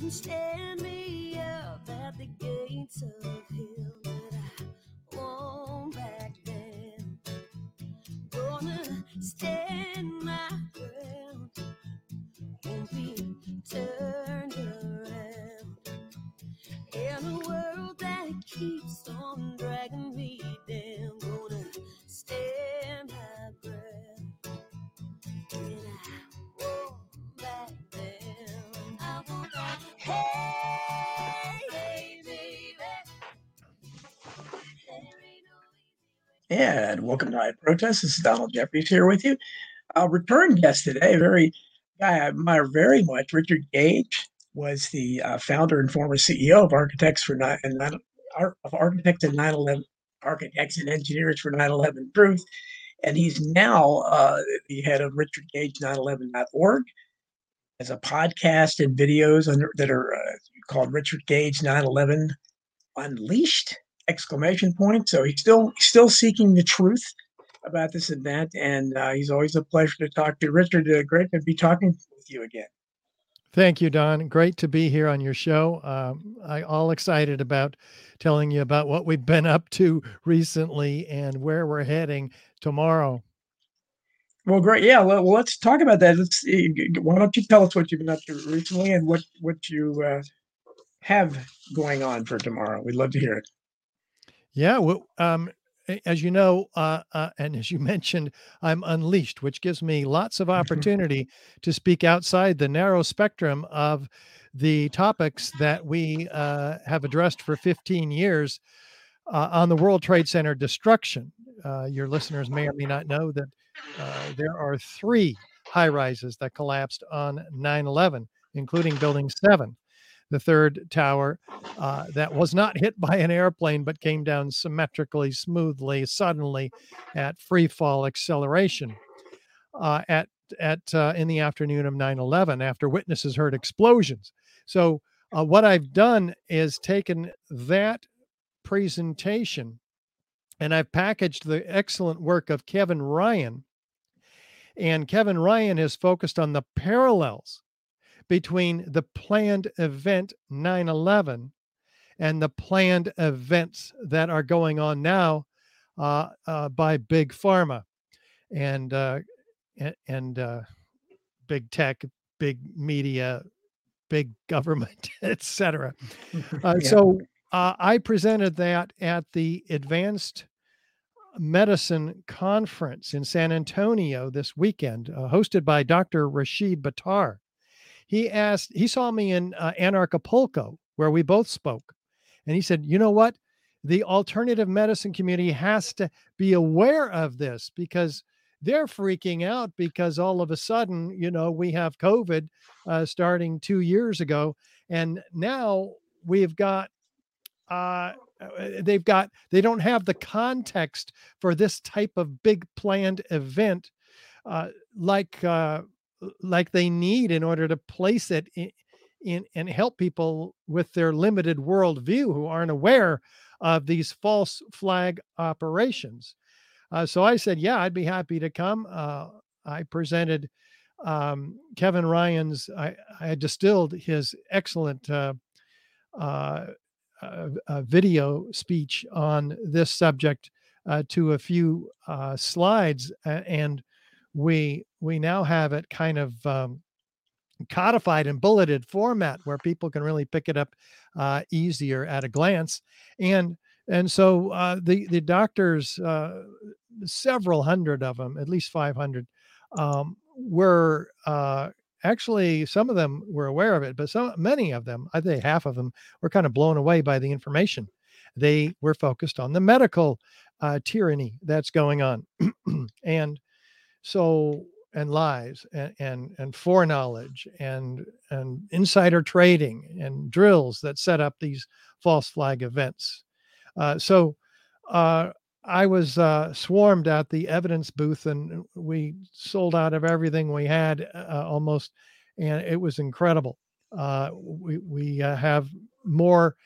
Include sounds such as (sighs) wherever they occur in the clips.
and stand And welcome to I Protest. This is Donald Jeffries here with you. Our return guest today, a very guy I admire very much, Richard Gage, was the uh, founder and former CEO of Architects for Nine and Nine, of Architects and 9/11 Architects and Engineers for 9/11 Truth, and he's now uh, the head of Richard RichardGage911.org as a podcast and videos under, that are uh, called Richard Gage 9/11 Unleashed exclamation point. So he's still still seeking the truth about this event, and uh, he's always a pleasure to talk to. Richard, uh, great to be talking with you again. Thank you, Don. Great to be here on your show. Um, I all excited about telling you about what we've been up to recently and where we're heading tomorrow. Well, great. Yeah, well, let's talk about that. Let's. see, g- g- Why don't you tell us what you've been up to recently and what what you uh, have going on for tomorrow? We'd love to hear it. Yeah, well, um, as you know, uh, uh, and as you (laughs) mentioned, I'm unleashed, which gives me lots of (laughs) opportunity to speak outside the narrow spectrum of the topics that we uh, have addressed for 15 years uh, on the World Trade Center destruction. Uh, your listeners may or may not know that uh, there are three high rises that collapsed on 9 11, including Building 7, the third tower uh, that was not hit by an airplane but came down symmetrically, smoothly, suddenly at free fall acceleration uh, at at uh, in the afternoon of 9/11 after witnesses heard explosions. So uh, what I've done is taken that presentation and I've packaged the excellent work of Kevin Ryan. And Kevin Ryan has focused on the parallels between the planned event 9 11 and the planned events that are going on now uh, uh, by big pharma and uh, and uh, big tech, big media, big government, (laughs) etc. (laughs) Uh, Yeah. So uh, I presented that at the Advanced Medicine Conference in San Antonio this weekend, uh, hosted by Dr. Rashid Buttar. He asked, he saw me in uh, Anarchapulco, where we both spoke. And he said, you know what? The alternative medicine community has to be aware of this because they're freaking out because all of a sudden, you know, we have COVID uh, starting two years ago. And now we've got uh, uh, they've got they don't have the context for this type of big planned event uh, like uh, like they need in order to place it in, in and help people with their limited worldview who aren't aware of these false flag operations. Uh, so I said, yeah, I'd be happy to come. Uh, I presented um, Kevin Ryan's. I, I distilled his excellent uh, uh, uh, uh, video speech on this subject to a few slides, and we we now have it kind of um, codified in bulleted format where people can really pick it up uh, easier at a glance, and and so uh, the the doctors, uh, several hundred of them, at least five hundred, um, were. Uh, Actually, some of them were aware of it, but some many of them, I think half of them, were kind of blown away by the information. They were focused on the medical uh, tyranny that's going on, (clears throat) and so and lies and, and and foreknowledge and and insider trading and drills that set up these false flag events. Uh, so uh, I was uh, swarmed at the evidence booth, and we sold out of everything we had uh, almost, and it was incredible. Uh, we we uh, have more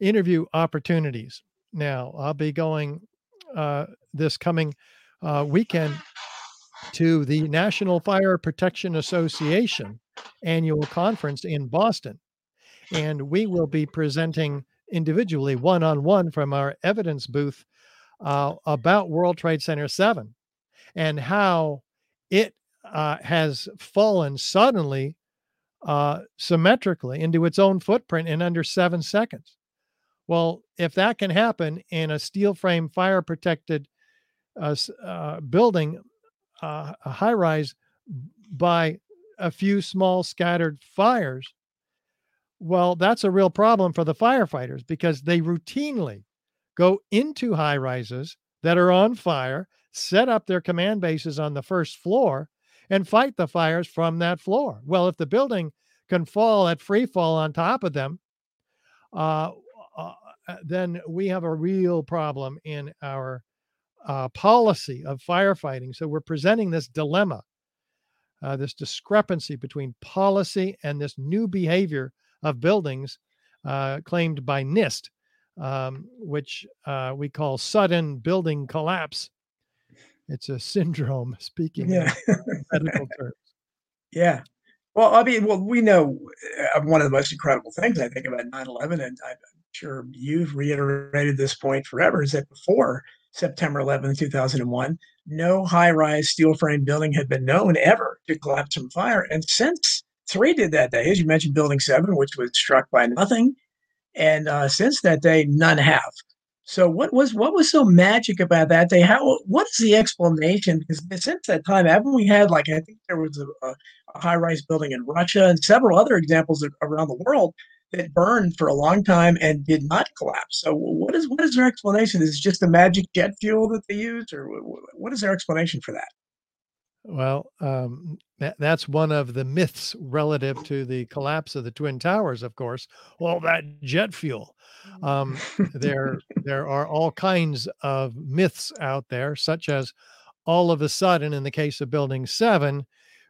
interview opportunities now. I'll be going this coming weekend to the National Fire Protection Association annual conference in Boston. And we will be presenting individually, one on one, from our evidence booth uh, about World Trade Center 7 and how it uh, has fallen suddenly, uh, symmetrically into its own footprint in under seven seconds. Well, if that can happen in a steel frame fire protected uh, uh, building, uh, a high rise, by a few small scattered fires, well, that's a real problem for the firefighters because they routinely go into high rises that are on fire, set up their command bases on the first floor, and fight the fires from that floor. Well, if the building can fall at free fall on top of them, uh, uh, then we have a real problem in our uh, policy of firefighting. So we're presenting this dilemma, uh, this discrepancy between policy and this new behavior of buildings uh, claimed by NIST, um, which uh, we call sudden building collapse. It's a (laughs) syndrome, speaking Yeah. medical (laughs) terms. Yeah. Well, I mean, well, we know uh, one of the most incredible things I think about 9 11, and I'm sure you've reiterated this point forever, is that before September 11, 2001, no high rise steel frame building had been known ever to collapse from fire. And since three did that day, as you mentioned, Building 7, which was struck by nothing. And uh, since that day, none have. So what was what was so magic about that day? How what is the explanation? Because since that time, haven't we had like I think there was a, a, high-rise building in Russia and several other examples of- around the world that burned for a long time and did not collapse. So what is what is their explanation? Is it just the magic jet fuel that they use, or wh- wh- what is their explanation for that? Well, um, that, that's one of the myths relative to the collapse of the Twin Towers, of course. All that jet fuel. Um, there, there are all kinds of myths out there, such as all of a sudden, in the case of Building 7,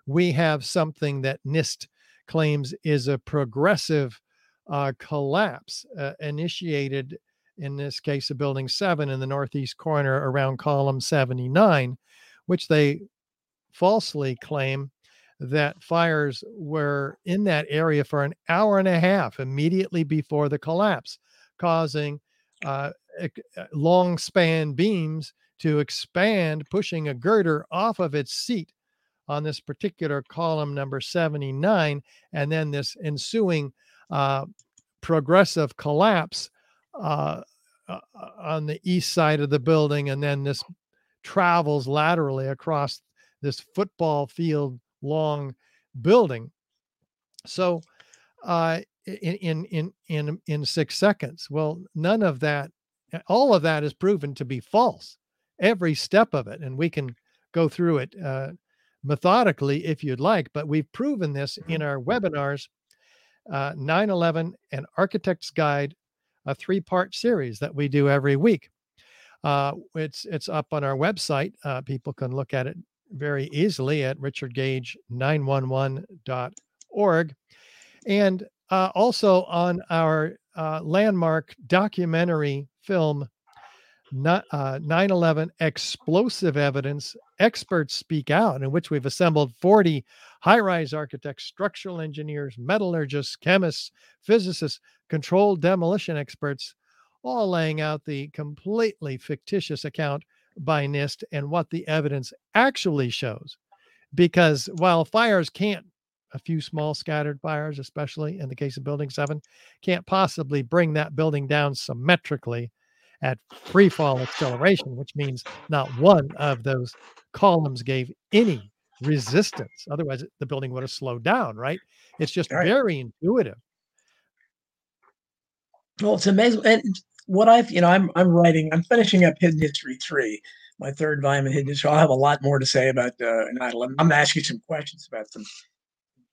we have something that NIST claims is a progressive uh, collapse uh, initiated, in this case of Building 7 in the northeast corner around column 79, which they falsely claim that fires were in that area for an hour and a half immediately before the collapse, causing uh, uh, long span beams to expand, pushing a girder off of its seat on this particular column number 79, and then this ensuing uh, progressive collapse uh, uh, on the east side of the building, and then this travels laterally across this football field long building. So, uh, in in in in in six seconds. Well, none of that, all of that is proven to be false. Every step of it, and we can go through it uh, methodically if you'd like. But we've proven this in our webinars, uh, 9/11 and Architect's Guide, a three-part series that we do every week. Uh, it's it's up on our website. Uh, people can look at it very easily at richardgage911.org. And uh, also on our uh, landmark documentary film, uh, 9/11 Explosive Evidence Experts Speak Out, in which we've assembled 40 high-rise architects, structural engineers, metallurgists, chemists, physicists, controlled demolition experts, all laying out the completely fictitious account by NIST and what the evidence actually shows. Because while fires can't, a few small scattered fires, especially in the case of Building 7, can't possibly bring that building down symmetrically at free fall acceleration, which means not one of those columns gave any resistance. Otherwise, the building would have slowed down, right? It's just Right. very intuitive. Well, it's amazing. And what I've, you know, I'm I'm writing, I'm finishing up Hidden History three, my third volume in Hidden History. I'll have a lot more to say about uh, 9/11. I'm gonna ask you some questions about some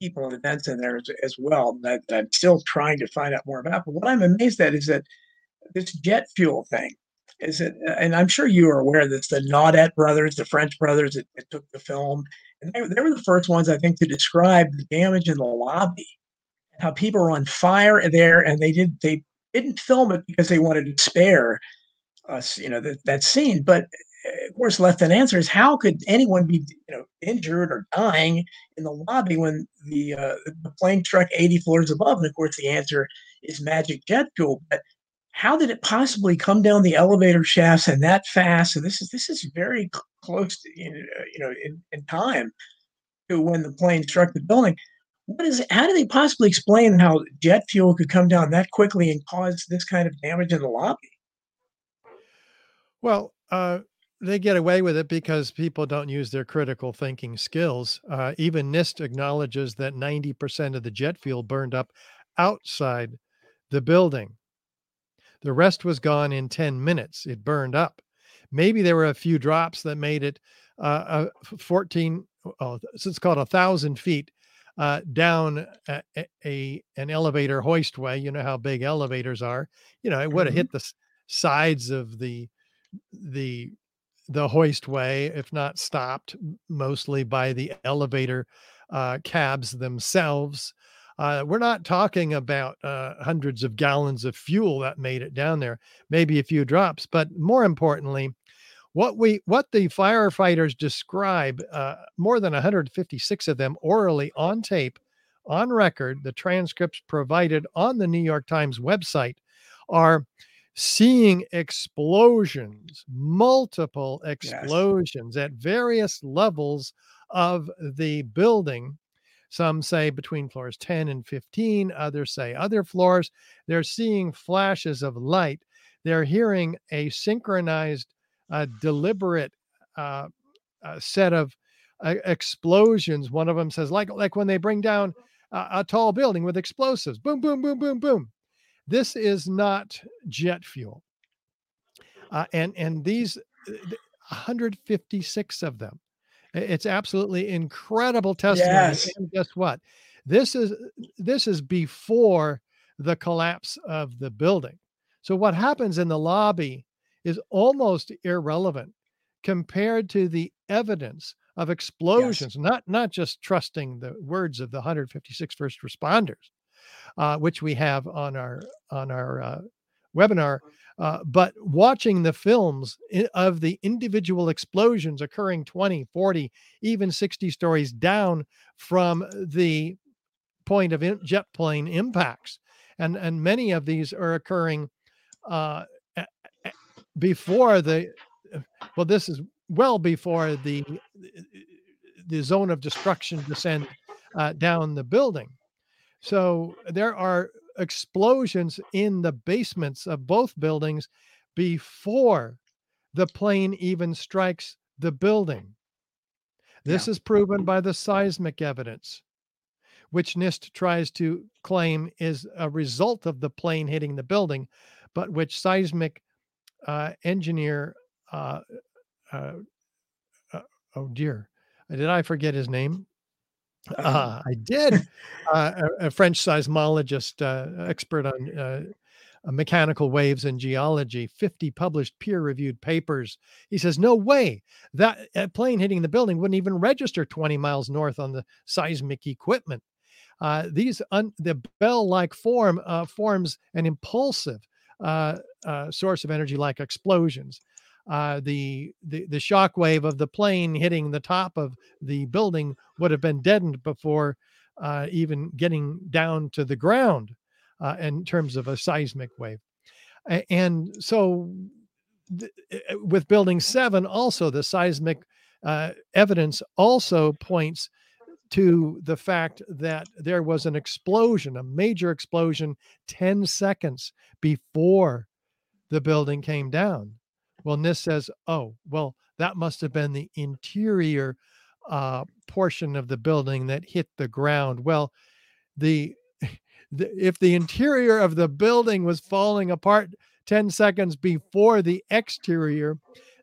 people and events in there as, as well that I'm still trying to find out more about. But what I'm amazed at is that this jet fuel thing is it, and I'm sure you are aware of this. The Naudet brothers, the French brothers that, that took the film, and they, they were the first ones, I think, to describe the damage in the lobby, how people were on fire there, and they did they didn't film it because they wanted to spare us, you know, that, that scene. But of course, left unanswered is how could anyone be you know injured or dying in the lobby when the uh, the plane struck 80 floors above? And of course, the answer is magic jet fuel. But how did it possibly come down the elevator shafts and that fast? And this is this is very close to you know in, in time to when the plane struck the building. What is how do they possibly explain how jet fuel could come down that quickly and cause this kind of damage in the lobby? Well, uh, they get away with it because people don't use their critical thinking skills. Uh, even NIST acknowledges that 90% of the jet fuel burned up outside the building. The rest was gone in 10 minutes. It burned up. Maybe there were a few drops that made it uh, 14, oh, so it's called a thousand feet uh, down a, a, an elevator hoistway. You know how big elevators are. You know, it would have mm-hmm. hit the sides of the the the hoistway, if not stopped, mostly by the elevator uh, cabs themselves. Uh, we're not talking about uh, hundreds of gallons of fuel that made it down there, maybe a few drops, but more importantly, what we what the firefighters describe, uh, more than 156 of them orally on tape, on record, the transcripts provided on the New York Times website are seeing explosions, multiple explosions yes. at various levels of the building. Some say between floors 10 and 15, others say other floors. They're seeing flashes of light. They're hearing a synchronized, uh, deliberate uh, uh, set of uh, explosions. One of them says, like, like when they bring down a, tall building with explosives boom, boom, boom, boom, boom. This is not jet fuel. Uh, and and these 156 of them. It's absolutely incredible testimony. Yes. And guess what? This is this is before the collapse of the building. So what happens in the lobby is almost irrelevant compared to the evidence of explosions, yes. not not just trusting the words of the 156 first responders, uh, which we have on our on our uh, webinar. Uh, but watching the films of the individual explosions occurring 20, 40, even 60 stories down from the point of in- jet plane impacts, and and many of these are occurring uh, before the well, this is well before the the zone of destruction descend uh, down the building. So there are explosions in the basements of both buildings before the plane even strikes the building. This yeah. is proven by the seismic evidence, which NIST tries to claim is a result of the plane hitting the building, but which seismic uh, engineer, uh, uh, uh oh dear, did I forget his name? Uh, I did. (laughs) Uh, a, a, French seismologist, uh, expert on uh, uh, mechanical waves and geology, 50 published peer reviewed papers. He says, No way. That a plane hitting the building wouldn't even register 20 miles north on the seismic equipment. Uh, these un- the bell-like form forms an impulsive source of energy like explosions uh, the, the the shock wave of the plane hitting the top of the building would have been deadened before uh, even getting down to the ground uh, in terms of a seismic wave. And so, th- with building seven, also the seismic uh, evidence also points to the fact that there was an explosion, a major explosion, 10 seconds before the building came down. Well, NIST says, oh, well, that must have been the interior uh, portion of the building that hit the ground. Well, the, (laughs) the if the interior of the building was falling apart 10 seconds before the exterior,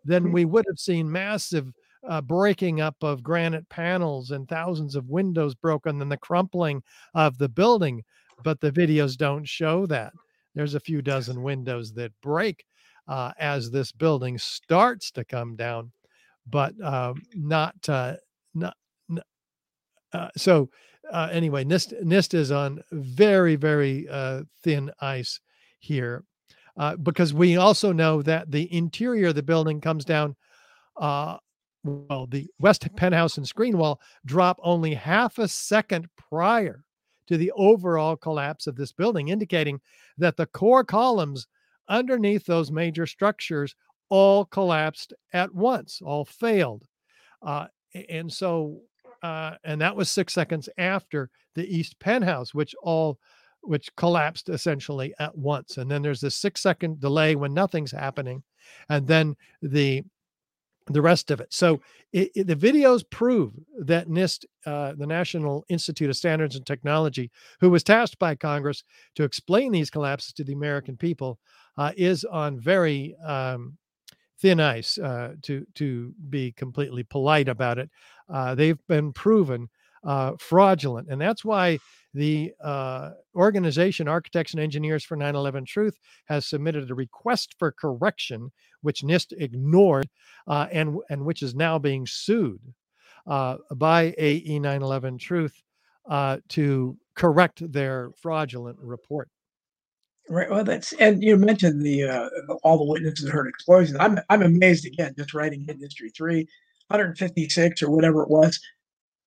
then we would have seen massive uh, breaking up of granite panels and thousands of windows broken and the crumpling of the building. But the videos don't show that. There's a few dozen windows that break uh, as this building starts to come down, but uh, not uh, not. Uh, so uh, anyway, NIST NIST is on very very uh, thin ice here because we also know that the interior of the building comes down uh, well, the west penthouse and screen wall drop only half a second prior to the overall collapse of this building, indicating that the core columns underneath those major structures all collapsed at once, all failed. Uh, and so, uh, and that was six seconds after the east penthouse, which all which collapsed essentially at once. And then there's this six second delay when nothing's happening, and then the the rest of it. So it, it, the videos prove that NIST, uh, the National Institute of Standards and Technology, who was tasked by Congress to explain these collapses to the American people, uh, is on very um, thin ice. Uh, to to be completely polite about it, uh, they've been proven uh, fraudulent, and that's why the uh, organization Architects and Engineers for 9 11 Truth has submitted a request for correction, which NIST ignored uh, and, and which is now being sued by AE 9 11 Truth to correct their fraudulent report. Right. Well, that's and you mentioned the uh, all the witnesses heard explosions. I'm I'm amazed again just writing History three, 156 or whatever it was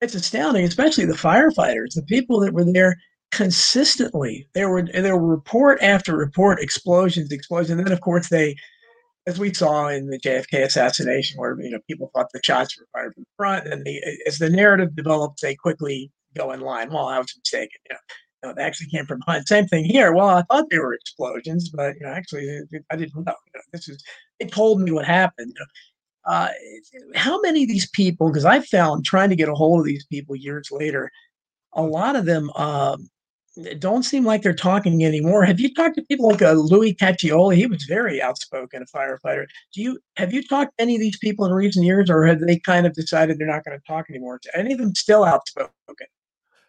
it's astounding, especially the firefighters, the people that were there consistently. There were there were report after report, explosions, explosions, and then of course they, as we saw in the JFK assassination, where you know people thought the shots were fired from the front, and they, as the narrative develops, they quickly go in line. Well, I was mistaken. You know, no, they actually came from behind. Same thing here. Well, I thought they were explosions, but you know, actually, I didn't know. You know this is. They told me what happened. You know, uh, how many of these people, because I found trying to get a hold of these people years later, a lot of them um, don't seem like they're talking anymore. Have you talked to people like uh, Louis Cacchioli? He was very outspoken, a firefighter. Do you have you talked to any of these people in recent years, or have they kind of decided they're not going to talk anymore? any of them still outspoken?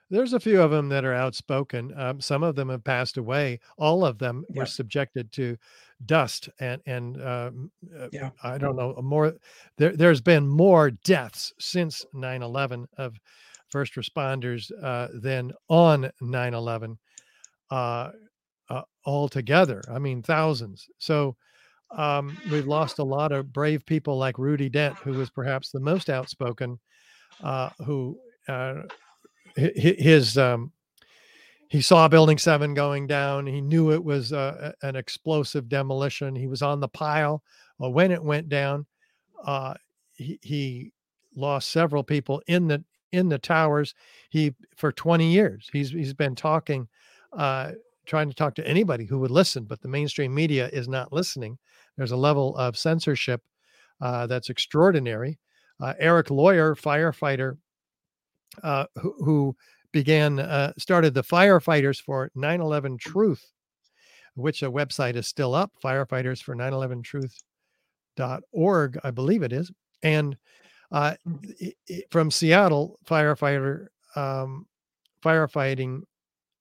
There's a few of them that are outspoken. Um, some of them have passed away. All of them yeah. were subjected to dust and and uh, uh, yeah. I don't know more. There there's been more deaths since 9/11 of first responders uh, than on 9/11 uh, uh, altogether. I mean thousands. So um, we've lost a lot of brave people like Rudy Dent, who was perhaps the most outspoken, uh, who uh, his um, he saw building seven going down. He knew it was uh, an explosive demolition. He was on the pile uh, when it went down uh, he, he, lost several people in the in the towers. He for 20 years he's he's been talking uh, trying to talk to anybody who would listen but the mainstream media is not listening. There's a level of censorship uh, that's extraordinary. Uh, Erik Lawyer firefighter who, who began uh, started the firefighters for 9/11 Truth, which a website is still up. Firefighters for 9/11 Truth.org, I believe it is, and uh, from Seattle, firefighter um, firefighting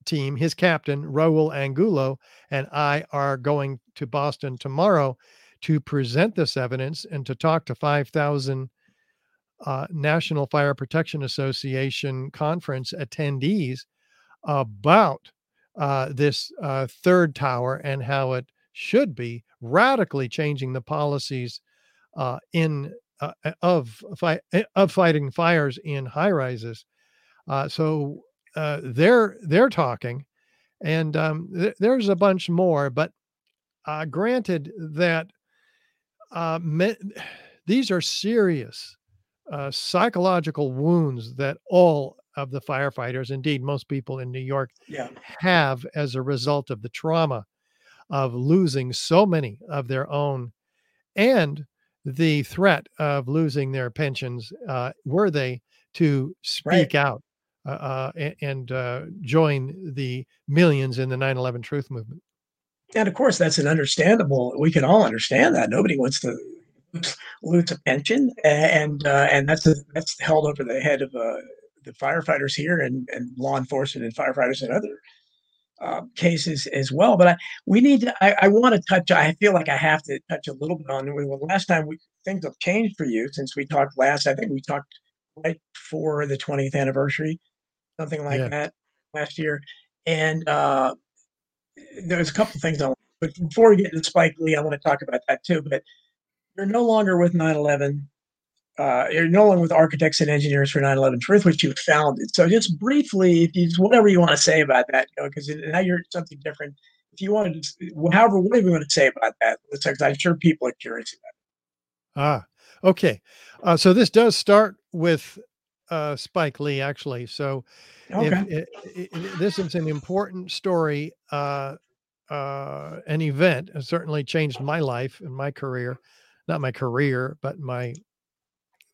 team, his captain Raul Angulo and I are going to Boston tomorrow to present this evidence and to talk to 5,000 uh, National Fire Protection Association conference attendees about uh, this uh, third tower and how it should be radically changing the policies uh, in uh, of fi- eh, of fighting fires in high rises. Uh, so they're they're talking, and um, th- there's a bunch more. But granted that me- (sighs) these are serious uh, psychological wounds that all of the firefighters, indeed most people in New York, yeah. have as a result of the trauma of losing so many of their own and the threat of losing their pensions uh, were they to speak right. out uh, uh, and uh, join the millions in the 9-11 truth movement and of course that's an understandable we can all understand that nobody wants to lose a pension, and uh, and that's a, that's held over the head of uh, the firefighters here and, and law enforcement and firefighters in other uh, cases as well. But I, we need to. I, I want to touch. I feel like I have to touch a little bit on. Well, last time we things have changed for you since we talked last. I think we talked right before the 20th anniversary, something like yeah. that last year, and uh, there's a couple things I. But before we get into Spike Lee, I want to talk about that too. But you're no longer with 9/11. uh, you're no longer with Architects and Engineers for 9/11 Truth, which you founded. So just briefly, if you whatever you want to say about that, you know, because now you're something different. If you want to, however, whatever you want to say about that, because I'm sure people are curious about it. Ah, okay. Uh, so this does start with uh, Spike Lee, actually. So okay. It, it, it, this is an important story, uh, uh, an event. It certainly changed my life and my career, not my career, but my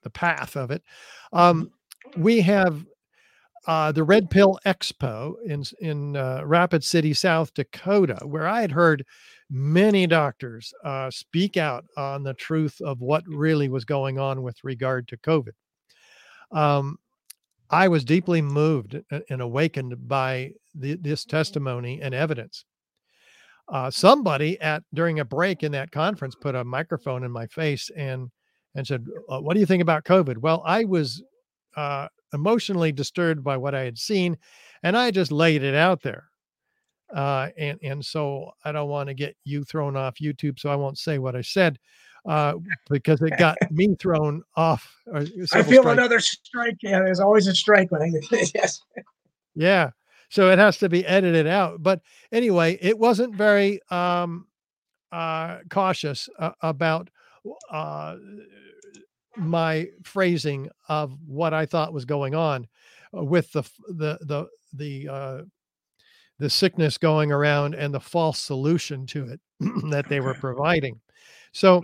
the path of it. Um, we have uh, the Red Pill Expo in in uh, Rapid City, South Dakota, where I had heard many doctors uh, speak out on the truth of what really was going on with regard to COVID. Um, I was deeply moved and awakened by the, this testimony and evidence. Uh, somebody at during a break in that conference put a microphone in my face and and said, uh, "What do you think about COVID?" Well, I was uh, emotionally disturbed by what I had seen, and I just laid it out there. Uh, and and so I don't want to get you thrown off YouTube, so I won't say what I said uh, because it got (laughs) me thrown off. I feel strike. another strike. Yeah, there's always a strike when I (laughs) yes. Yeah, so it has to be edited out. But anyway, it wasn't very um, uh, cautious uh, about uh, my phrasing of what I thought was going on uh, with the the the the uh, the sickness going around and the false solution to it (clears throat) that they were providing. So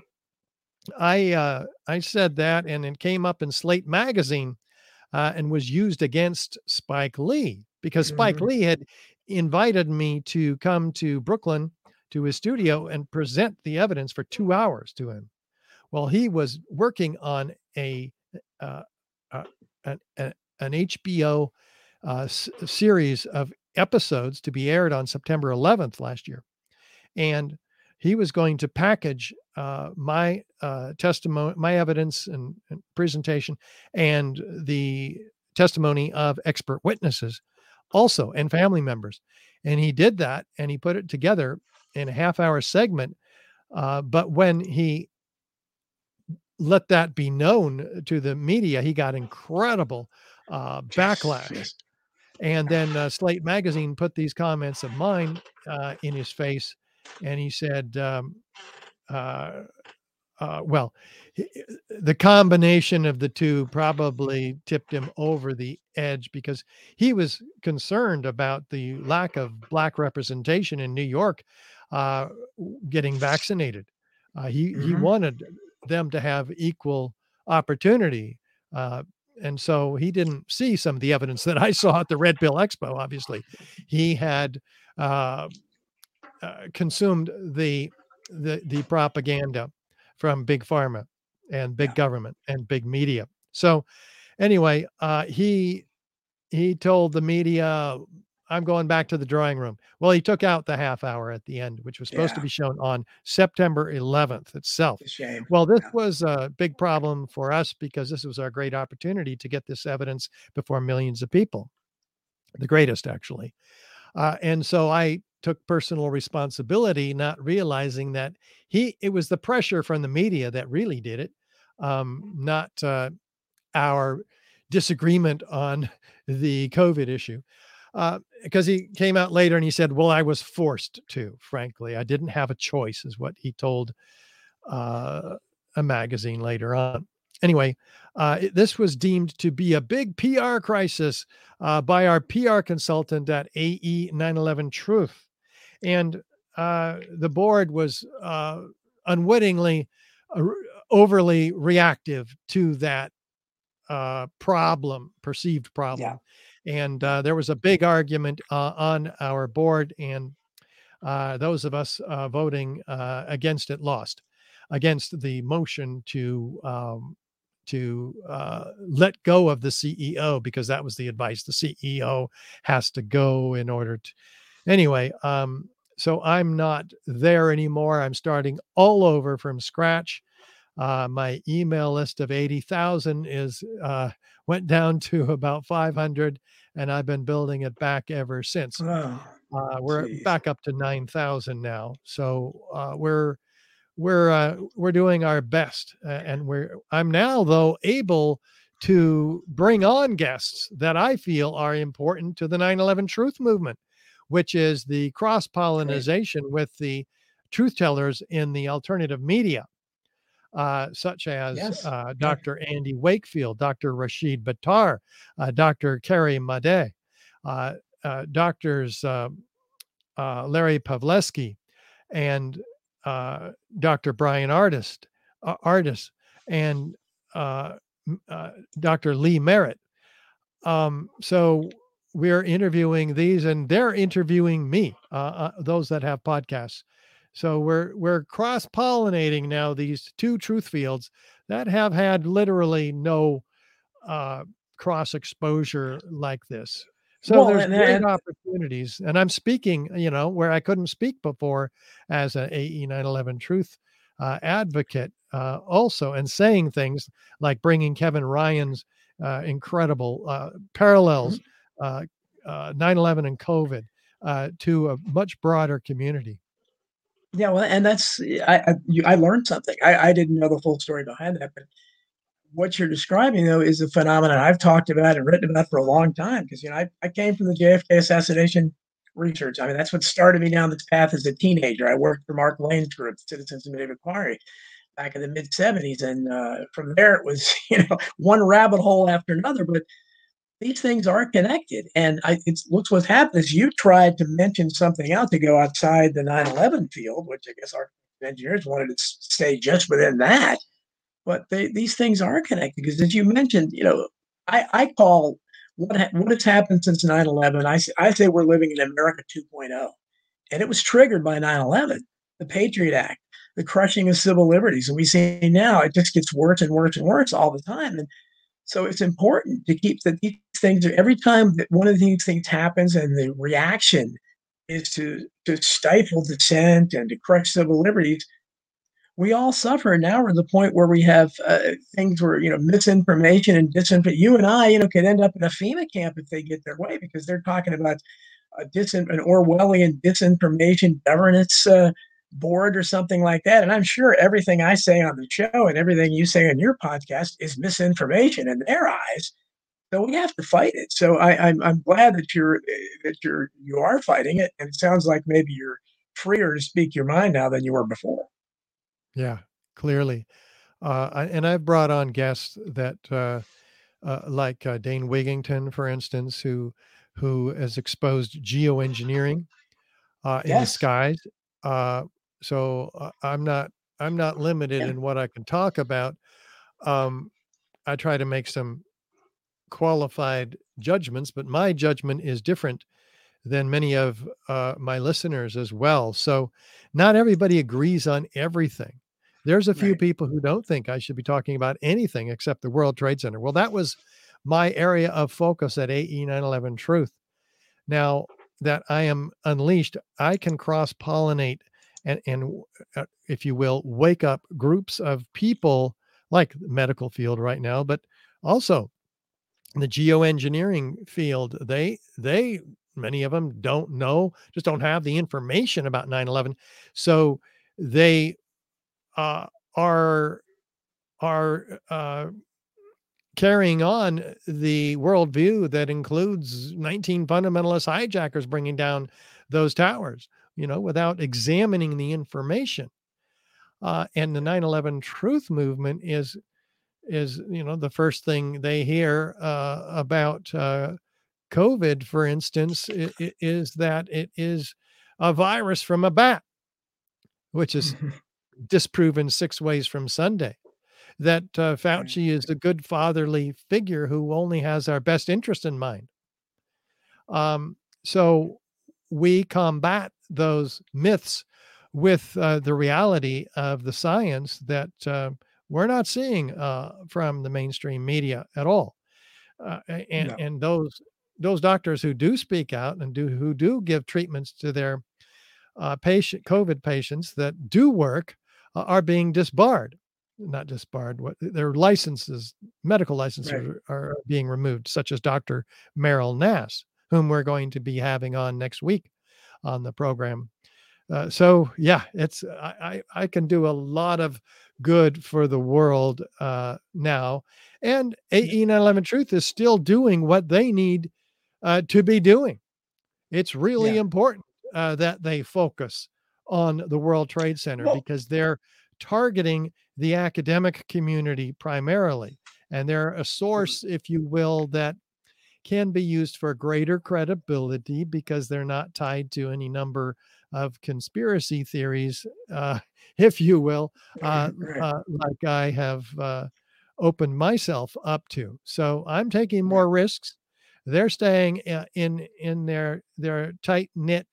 I uh, I said that, and it came up in Slate magazine, uh, and was used against Spike Lee because Spike mm-hmm. Lee had invited me to come to Brooklyn to his studio and present the evidence for two hours to him. Well, he was working on a uh, uh, an, an HBO uh, s- series of episodes to be aired on September 11th last year, and he was going to package uh, my uh, testimony, my evidence and, and, presentation, and the testimony of expert witnesses, also and family members. And he did that, and he put it together in a half-hour segment. Uh, but when he let that be known to the media, he got incredible uh, backlash. And then uh, Slate Magazine put these comments of mine uh, in his face, and he said, um, uh, well, the combination of the two probably tipped him over the edge because he was concerned about the lack of black representation in New York uh, getting vaccinated. Uh, he mm-hmm. he wanted them to have equal opportunity. Uh, and so he didn't see some of the evidence that I saw at the Red Pill Expo. Obviously, he had uh, uh, consumed the the the propaganda from big pharma and big yeah. government and big media. So anyway, uh, he he told the media, "I'm going back to the drawing room." Well, he took out the half hour at the end, which was supposed yeah. to be shown on September 11th itself. Shame. Well, this yeah. was a big problem for us because this was our great opportunity to get this evidence before millions of people, the greatest actually. Uh, and so I took personal responsibility, not realizing that he it was the pressure from the media that really did it, um, not uh, our disagreement on (laughs) the COVID issue. Because uh, he came out later and he said, "Well, I was forced to. Frankly, I didn't have a choice," is what he told uh, a magazine later on. Anyway, uh, this was deemed to be a big PR crisis uh, by our PR consultant at AE 911 Truth and uh, the board was uh, unwittingly uh, overly reactive to that uh, problem, perceived problem. Yeah. And uh, there was a big argument uh, on our board, and those of us voting against it lost against the motion to um, to uh, let go of the CEO because that was the advice. The CEO has to go in order to, anyway, um, so I'm not there anymore. I'm starting all over from scratch. Uh, my email list of 80,000 is uh, went down (laughs) to about 500, and I've been building it back ever since. Oh, uh, we're geez. back up to 9,000 now. So uh, we're we're uh, we're doing our best, uh, and we're I'm now though able to bring on guests that I feel are important to the 9/11 Truth Movement, which is the cross pollination with the truth tellers in the alternative media. Uh, such as Yes. uh, Dr. Andy Wakefield, Dr. Rashid Buttar, uh, Dr. Kerry uh, uh, doctors uh, uh, Larry Palevsky and uh, Dr. Brian Ardis, uh, Ardis, and uh, uh, Dr. Lee Merritt. Um, so we're interviewing these, and they're interviewing me. Uh, uh, those that have podcasts. So we're we're cross pollinating now these two truth fields that have had literally no uh, cross exposure like this. So Well, there's and- great and- opportunities, and I'm speaking, you know, where I couldn't speak before as an AE 911 Truth uh, advocate, uh, also, and saying things like bringing Kevin Ryan's uh, incredible uh, parallels, uh, uh, 9/11 and COVID, uh, to a much broader community. Yeah, well, and that's I I, you, I learned something. I, I didn't know the full story behind that, but what you're describing though is a phenomenon I've talked about and written about for a long time. Because you know, I, I came from the JFK assassination research. I mean, that's what started me down this path as a teenager. I worked for Mark Lane's group, Citizens David Quarry, back in the mid '70s, and uh, from there it was (laughs) you know one rabbit hole after another. But these things are connected. And I, it looks what's happened is you tried to mention something else to go outside the 9/11 field, which I guess our engineers wanted to stay just within that. But they, these things are connected because, as you mentioned, you know, I, I call what ha- what has happened since 9/11. I say, I say we're living in America 2.0, and it was triggered by 9/11, the Patriot Act, the crushing of civil liberties, and we see now it just gets worse and worse and worse all the time. And so it's important to keep that these things every time that one of these things happens and the reaction is to to stifle dissent and to crush civil liberties, we all suffer. Now we're at the point where we have uh, things where you know misinformation and disinformation. You and I, you know, could end up in a FEMA camp if they get their way because they're talking about a disin- an Orwellian disinformation governance uh, board or something like that. And I'm sure everything I say on the show and everything you say on your podcast is misinformation in their eyes. So we have to fight it. So I, I'm I'm glad that you're that you're you are fighting it, and it sounds like maybe you're freer to speak your mind now than you were before. Yeah, clearly. Uh, and I've brought on guests that, uh, uh, like uh, Dane Wigington, for instance, who who has exposed geoengineering uh, in the Yes. skies. So uh, I'm not I'm not limited Yeah. in what I can talk about. Um, I try to make some qualified judgments, but my judgment is different than many of uh, my listeners as well. So not everybody agrees on everything. There's a few Right. people who don't think I should be talking about anything except the World Trade Center. Well, that was my area of focus at AE 911 Truth. Now that I am unleashed, I can cross pollinate and, and uh, if you will, wake up groups of people like the medical field right now, but also the geoengineering field. They, they, many of them don't know, just don't have the information about 9 11. So they uh, are, are, uh, carrying on the worldview that includes 19 fundamentalist hijackers bringing down those towers, you know, without examining the information. Uh, and the 9/11 Truth Movement is is you know the first thing they hear uh, about uh, COVID, for instance, i- i- is that it is a virus from a bat, which is (laughs) disproven six ways from Sunday. That uh, Fauci is a good fatherly figure who only has our best interest in mind. Um, so we combat those myths with uh, the reality of the science that uh, we're not seeing uh, from the mainstream media at all. Uh, and No. and those those doctors who do speak out and do who do give treatments to their uh, patient COVID patients that do work uh, are being disbarred, not disbarred. What their licenses, medical licenses, Right. are, are being removed, such as Dr. Meryl Nass, whom we're going to be having on next week on the program. uh, so yeah, it's I, I I can do a lot of good for the world uh, now, and AE 911 Truth is still doing what they need uh, to be doing. It's really Yeah. important uh, that they focus on the World Trade Center Well- because they're targeting the academic community primarily, and they're a source, if you will, that can be used for greater credibility because they're not tied to any number of conspiracy theories, uh, (laughs) if you will, uh, uh, like I have uh, opened myself up to. So I'm taking more risks. They're staying uh, in in their their tight knit,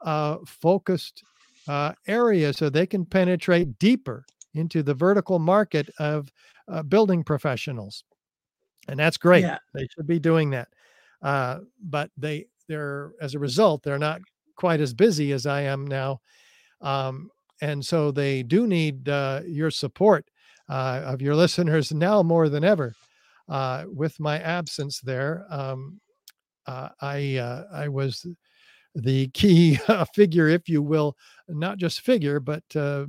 uh, focused uh, area, so they can penetrate deeper into the vertical market of uh, building professionals, and that's great. Yeah. They should be doing that. Uh, but they they're as a result they're not quite as busy as I am now, um, and so they do need uh, your support uh, of your (laughs) listeners now more than ever. Uh, with my absence there, um, uh, I uh, I was the key (laughs) figure, if you will, not just figure, but uh,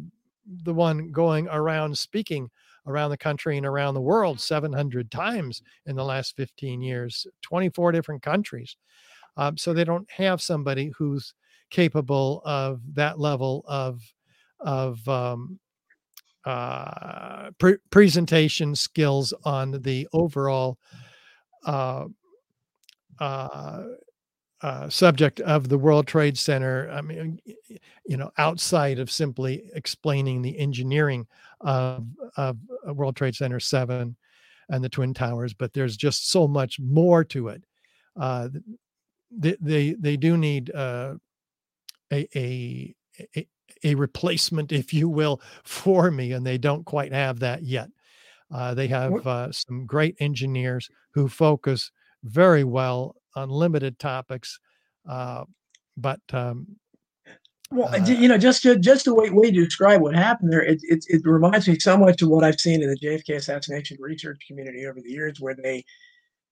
the one going around speaking around the country and around the world 700 times in the last 15 years, 24 different countries. Um, so they don't have somebody who's capable of that level of of um, uh, pre- presentation skills on the overall uh, uh, uh, subject of the World Trade Center. I mean, you know, outside of simply explaining the engineering of, of uh, World Trade Center 7 and the Twin Towers, but there's just so much more to it. Uh, they, they, they do need uh, a, a, a, a replacement, (laughs) if you will, for me, and they don't quite have that yet. Uh, they have uh, some great engineers who focus very well on limited topics, uh, but um, Well, Uh, you know, just to, just the way, way to describe what happened there, it, it it reminds me so much of what I've seen in the JFK assassination research community over the years, where they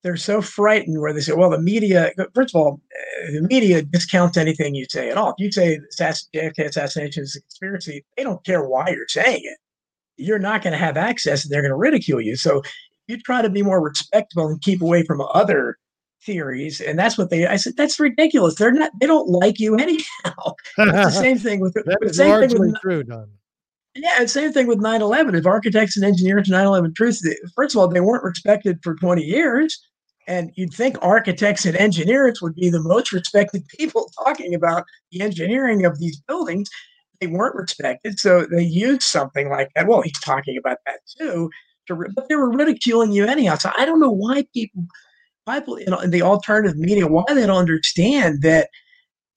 they're so frightened, where they say, "Well, the media." First of all, uh, the media discounts anything you say at all. If you say JFK assassination is a conspiracy, they don't care why you're saying it. You're not going to have access, and they're going to ridicule you. So you try to be more respectable and keep away from other theories, and that's what they. I said that's ridiculous. They're not. They don't like you anyhow. It's the same thing with (laughs) that the same thing with true, Don. yeah, same thing with 9/11. If architects and engineers 9/11 truth, first of all, they weren't respected for 20 years, and you'd think architects and engineers would be the most respected (laughs) people talking about the engineering of these buildings. They weren't respected, so they used something like that. Well, he's talking about that too, to, but they were ridiculing you anyhow. So I don't know why people, people in the alternative media, why they don't understand that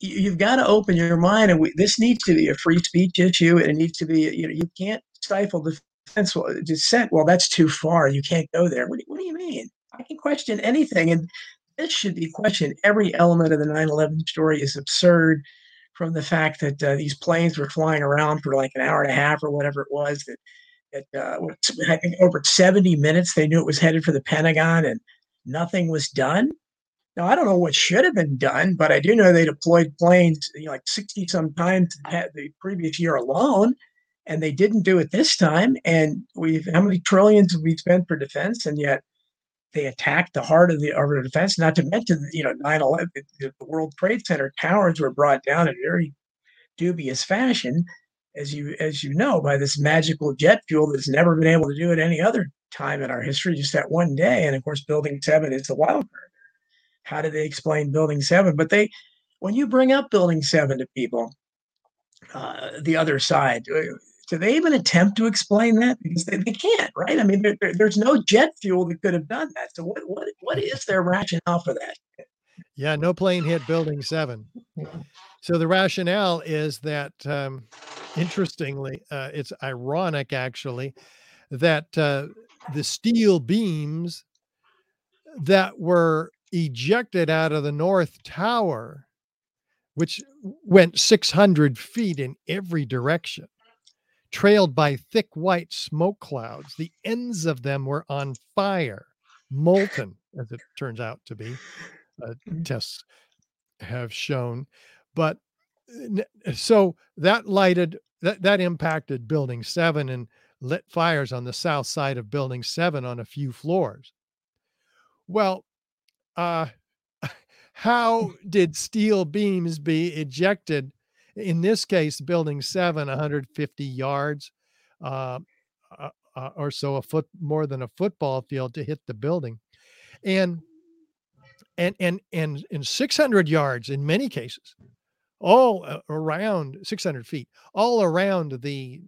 you- you've got to open your mind and we, this needs to be a free speech issue and it needs to be you know you can't stifle defense dissent well that's too far you can't go there. What do, what do you mean? I can question anything and this should be questioned. Every element of the 9-11 story is absurd from the fact that uh, these planes were flying around for like an hour and a half or whatever it was that that uh, i think over 70 minutes they knew it was headed for the pentagon and nothing was done now, I don't know what should have been done, but I do know they deployed planes you know, like 60 some times the previous year alone, and they didn't do it this time. And we've how many trillions have we spent for defense, and yet they attacked the heart of the of defense. Not to mention, you know, 9/11, the the World Trade Center towers were brought down in very dubious fashion, as you as you know, by this magical jet fuel that's never been able to do it any other time in our history, just that one day. And of course, Building Seven is the wild card. How do they explain building seven? But they when you bring up building seven to people uh, the other side uh, do they even attempt to explain that? Because they, they can't right? I mean there, there- there's no jet fuel that could have done that. So what, what, what is their rationale for that? Yeah, no plane hit Building 7. So the rationale is that, um, interestingly, uh, it's ironic actually, that uh, the steel beams that were ejected out of the North Tower, which went 600 feet in every direction, trailed by thick white smoke clouds, the ends of them were on fire, molten, as it turns out to be uh, Mhm. tests have shown. But so that lighted that that impacted building 7 and lit fires on the south side of building 7 on a few floors. Well uh (laughs) how (laughs) did steel beams be ejected? In this case building 7 150 yards uh, uh, uh, or so a foot more than a football field to hit the building. And and and and in 600 yards in many cases all around 600 feet all around the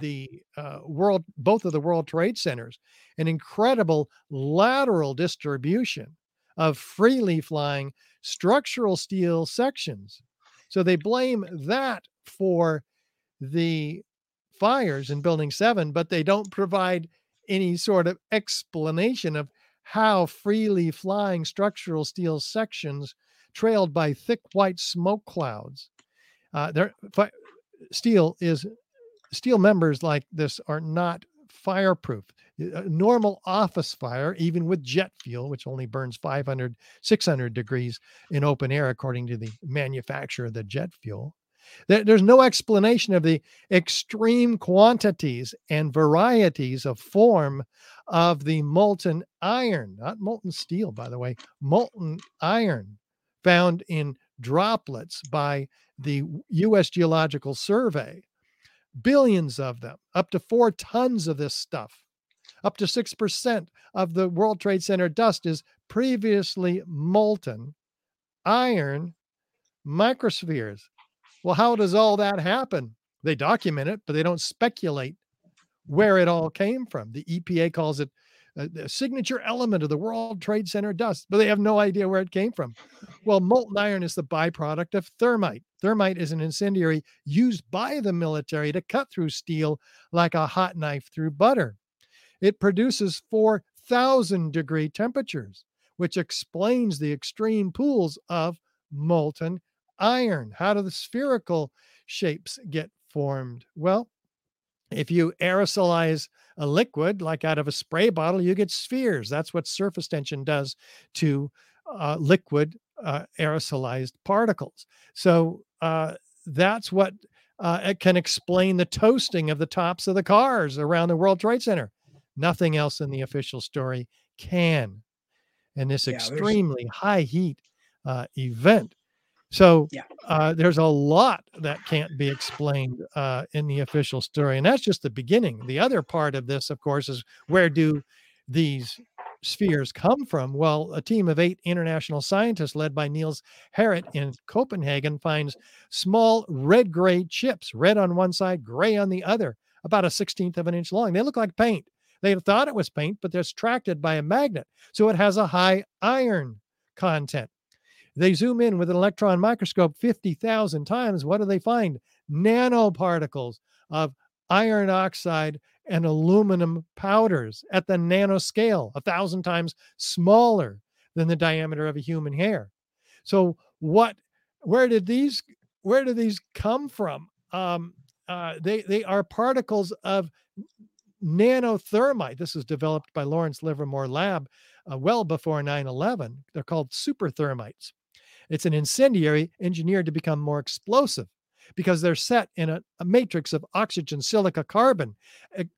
the uh, world both of the world trade centers an incredible lateral distribution of freely flying structural steel sections. So they blame that for the fires in building 7 but they don't provide any sort of explanation of how freely flying structural steel sections trailed by thick white smoke clouds. Uh, they're, fi- steel is steel members like this are not fireproof. A uh, normal office fire, even with jet fuel, which only burns 500, 600 degrees in open air, according to the manufacturer of the jet fuel. There's no explanation of the extreme quantities and varieties of form of the molten iron, not molten steel, by the way, molten iron found in droplets by the U.S. Geological Survey billions of them, up to four tons of this stuff. Up to 6% of the World Trade Center dust is previously molten iron microspheres. Well, how does all that happen? They document it, but they don't speculate where it all came from. The EPA calls it a, signature element of the World Trade Center dust, but they have no idea where it came from. Well, molten iron is the byproduct of thermite. Thermite is an incendiary used by the military to cut through steel like a hot knife through butter. It produces 4,000 degree temperatures, which explains the extreme pools of molten iron. How do the spherical shapes get formed? Well, if you aerosolize a liquid like out of a spray bottle, you get spheres. That's what surface tension does to uh, liquid uh, aerosolized particles. So uh, that's what uh, it can explain the toasting of the tops of the cars around the World Trade Center. Nothing else in the official story can. And this Yeah, extremely high heat uh, event. So Yeah. uh, there's a lot that can't be explained uh, in the official story. And that's just the beginning. The other part of this, of course, is where do these spheres come from? Well, a team of eight international scientists led by Niels Harrit in Copenhagen finds small red gray chips, red on one side, gray on the other, about a 16th of an inch long. They look like paint. They thought it was paint, but they're attracted by a magnet. So it has a high iron content. They zoom in with an electron microscope 50,000 times. What do they find? Nanoparticles of iron oxide and aluminum powders at the nanoscale, a thousand times smaller than the diameter of a human hair. So, what? Where did these? Where do these come from? Um, uh, they they are particles of nanothermite. This was developed by Lawrence Livermore Lab uh, well before 9/11. They're called superthermites. It's an incendiary engineered to become more explosive because they're set in a, a matrix of oxygen, silica, carbon,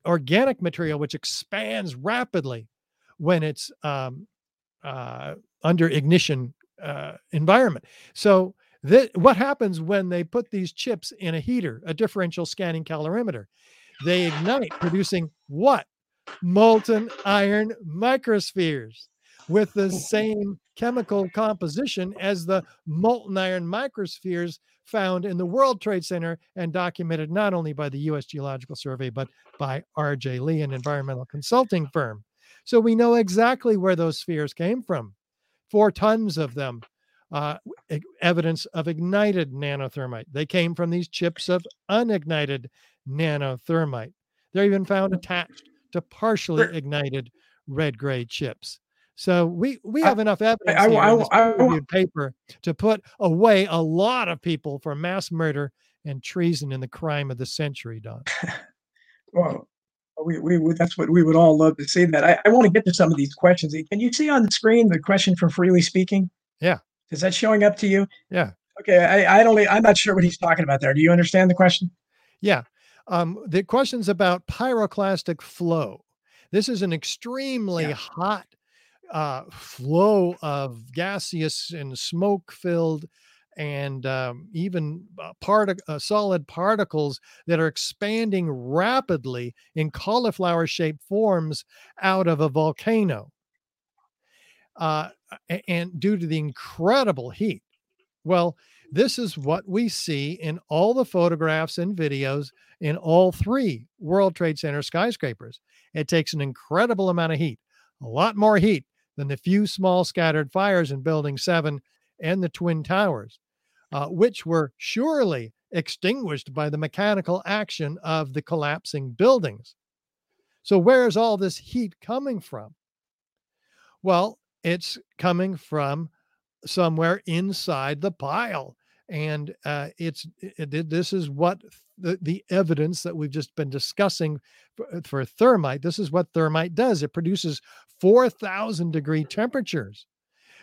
organic material which expands rapidly when it's um, uh, under ignition uh, environment. So, th- what happens when they put these chips in a heater, a differential scanning calorimeter? They ignite, producing what? Molten iron microspheres with the (laughs) same chemical composition as the molten iron microspheres found in the World Trade Center and documented not only by the US Geological Survey, but by RJ Lee, an environmental consulting firm. So we know exactly where those spheres came from. Four tons of them, uh, evidence of ignited nanothermite. They came from these chips of unignited nanothermite. They're even found attached to partially ignited red gray chips. So we we I- have enough evidence I- I- I- I- paper to put away a lot of people for mass murder and treason in the crime of the century, Don. (laughs) Well, we, we would- that's what we would all love to see. That I, I want to get to some of these questions. Can you see on the screen the question from Freely Speaking? Yeah. Is that showing up to you? Yeah. Okay, I, I don't. I'm not sure what he's talking about there. Do you understand the question? Yeah. Um, the question's about pyroclastic flow. This is an extremely Yeah. hot uh, flow of gaseous and smoke filled and um, even uh, partic- uh, solid particles that are expanding rapidly in cauliflower shaped forms out of a volcano. Uh, and due to the incredible heat. Well, this is what we see in all the photographs and videos in all three World Trade Center skyscrapers. It takes an incredible amount of heat, a lot more heat than the few small scattered fires in Building 7 and the Twin Towers, uh, which were surely extinguished by the mechanical action of the collapsing buildings. So, where's all this heat coming from? Well, it's coming from somewhere inside the pile. And uh, it's it, this is what the, the evidence that we've just been discussing for, for thermite. This is what thermite does. It produces 4,000 degree temperatures.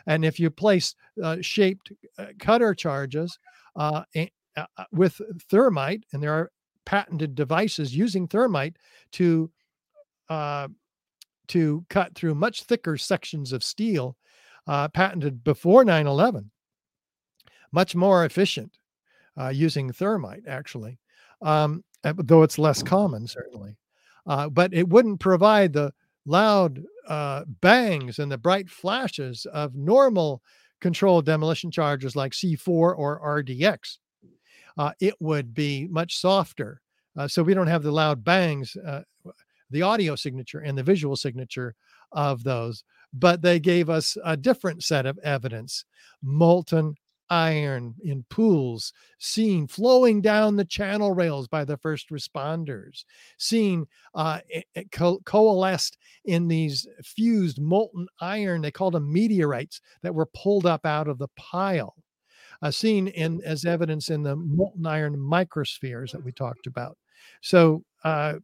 And if you place uh, shaped uh, cutter charges uh, uh, uh, with thermite, and there are patented devices using thermite to uh, to cut through much thicker sections of steel, uh, patented before 9 11, much more efficient uh, using thermite, actually, um, uh, though it's less common, certainly. Uh, but it wouldn't provide the loud uh, bangs and the bright flashes of normal controlled demolition charges like C4 or RDX. Uh, it would be much softer. Uh, so we don't have the loud bangs, the audio signature and the visual signature of those but they gave us a different set of evidence molten iron in pools seen flowing down the channel rails by the first responders seen uh, co- coalesced in these fused molten iron they called them meteorites that were pulled up out of the pile uh, seen in as evidence in the molten iron microspheres that we talked about. So uh,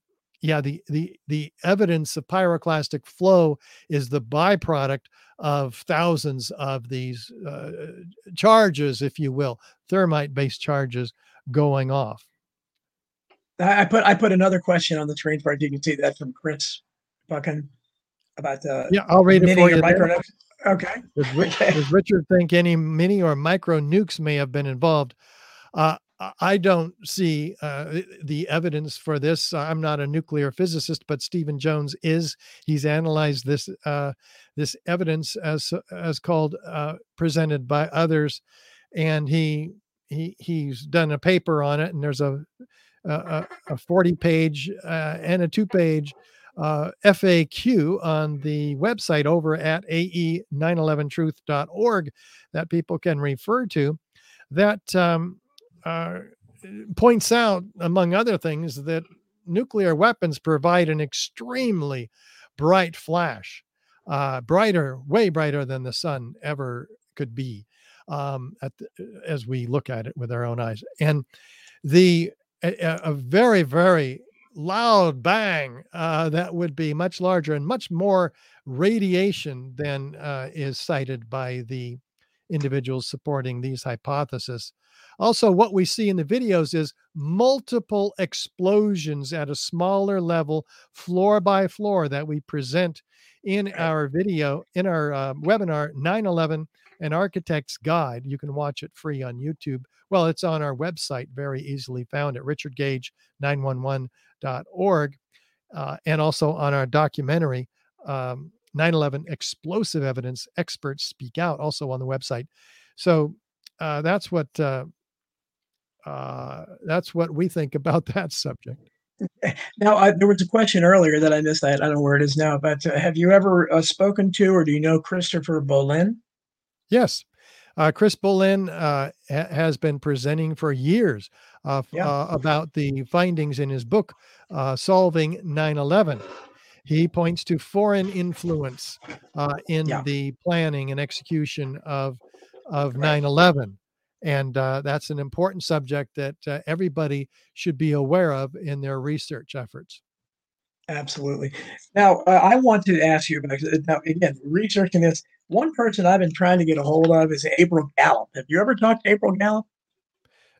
yeah the the the evidence of pyroclastic flow is the byproduct of thousands of these uh, charges, if you will, thermite based charges going off. I put I put another question on the terrain part. You can see that from Chris Buchan about the Yeah, I'll read it for you. micro. nukes. Okay. Does, Ri- (laughs) does Richard think any mini or micro nukes may have been involved? Uh, I- don't see uh, the- evidence for this. I'm not a nuclear physicist, but Stephen Jones is. He's analyzed this uh, this evidence as as called uh, presented by others, and he he he's done a paper on it. And there's a a, a 40 page uh, and a two page uh, FAQ on the website over at E ae911truth.org that people can refer to that um, points out, among other things, that nuclear weapons provide an extremely bright flash, uh, brighter, way brighter than the sun ever could be, um, the, as we look at it with our own eyes. And the a, a- a very, very loud bang uh, that would be much larger and much more radiation than uh, is cited by the individuals supporting these hypotheses. Also, what we see in the videos is multiple explosions at a smaller level, floor by floor, that we present in our video, in our uh, webinar 911 An Architect's Guide. You can watch it free on YouTube. Well, it's on our website, very easily found at richardgage911.org, uh, and also on our documentary, um, 9/11 Explosive Evidence: Experts Speak Out, also on the website. So uh, that's what uh, uh, that's what we think about (laughs) that subject. Now, I, there was a question earlier that I missed. I, I don't know where it is now, but uh, have you ever uh, spoken to or do you know Christopher Bollyn? Yes. Uh, Chris Bollyn uh, ha- has been presenting for years uh, Yeah. uh, about the findings in his book, uh, Solving 9 11. He points to foreign influence uh, in Yeah. the planning and execution of, of 9 11. And uh, that's an important subject that uh, everybody should be aware of in their research efforts. Absolutely. Now, uh, I want to ask you about uh, now again researching this. one person I've been trying to get a hold of is April Gallop. Have you ever talked to April Gallop?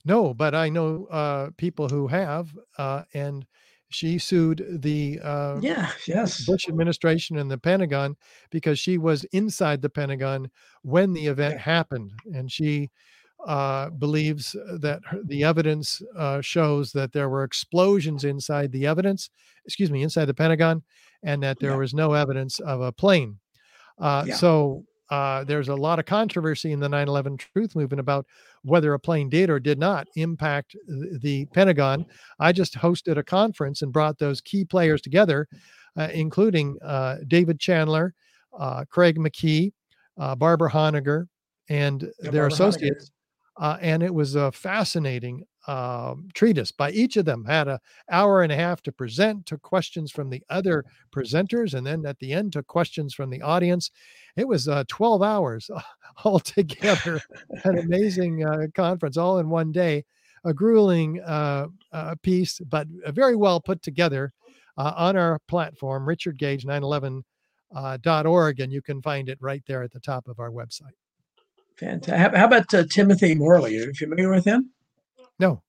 No, but I know uh, people who have, uh, and she sued the uh, Yeah, yes. Bush administration and the Pentagon because she was inside the Pentagon when the event Yeah. happened, and she uh, believes that her, the evidence uh, shows that there were explosions inside the evidence, excuse me, inside the Pentagon, and that there Yeah. was no evidence of a plane. Uh, Yeah. So uh, there's a lot of controversy in the 9/11 Truth Movement about whether a plane did or did not impact th- the Pentagon. I just hosted a conference and brought those key players together, uh, including uh, David Chandler, uh, Craig McKee, uh, Barbara Honegger, and Yeah, their Barbara Honegger. Uh, and it was a fascinating um, treatise by each of them. Had a hour and a half to present, took questions from the other presenters, and then at the end took questions from the audience. It was uh, 12 hours (laughs) all together (laughs) An amazing uh, conference, all in one day. A grueling uh, uh, piece, but very well put together uh, on our platform, Richard Gage 911 uh, and you can find it right there at the top of our website. Fantastic. How, about uh, Timothy Morley? Are you familiar with him? No,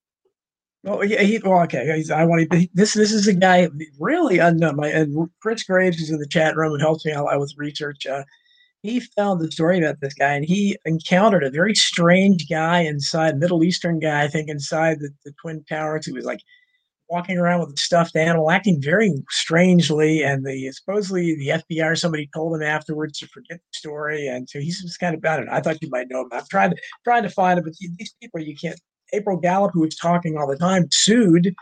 Oh, yeah. He, well, okay. He's, I want to. This this is a guy really unknown. My and Chris Graves is in the chat room and helps me out with research. Uh, he found the story about this guy, and he encountered a very strange guy inside Middle Eastern guy, I think, inside the, the Twin Towers. He was like walking around with a stuffed animal, acting very strangely. And the supposedly the FBI or somebody told him afterwards to forget the story. And so he's just kind of I don't. I thought you might know him. I'm trying to trying to find him, but these people you can't. April Gallop, who was talking all the time, sued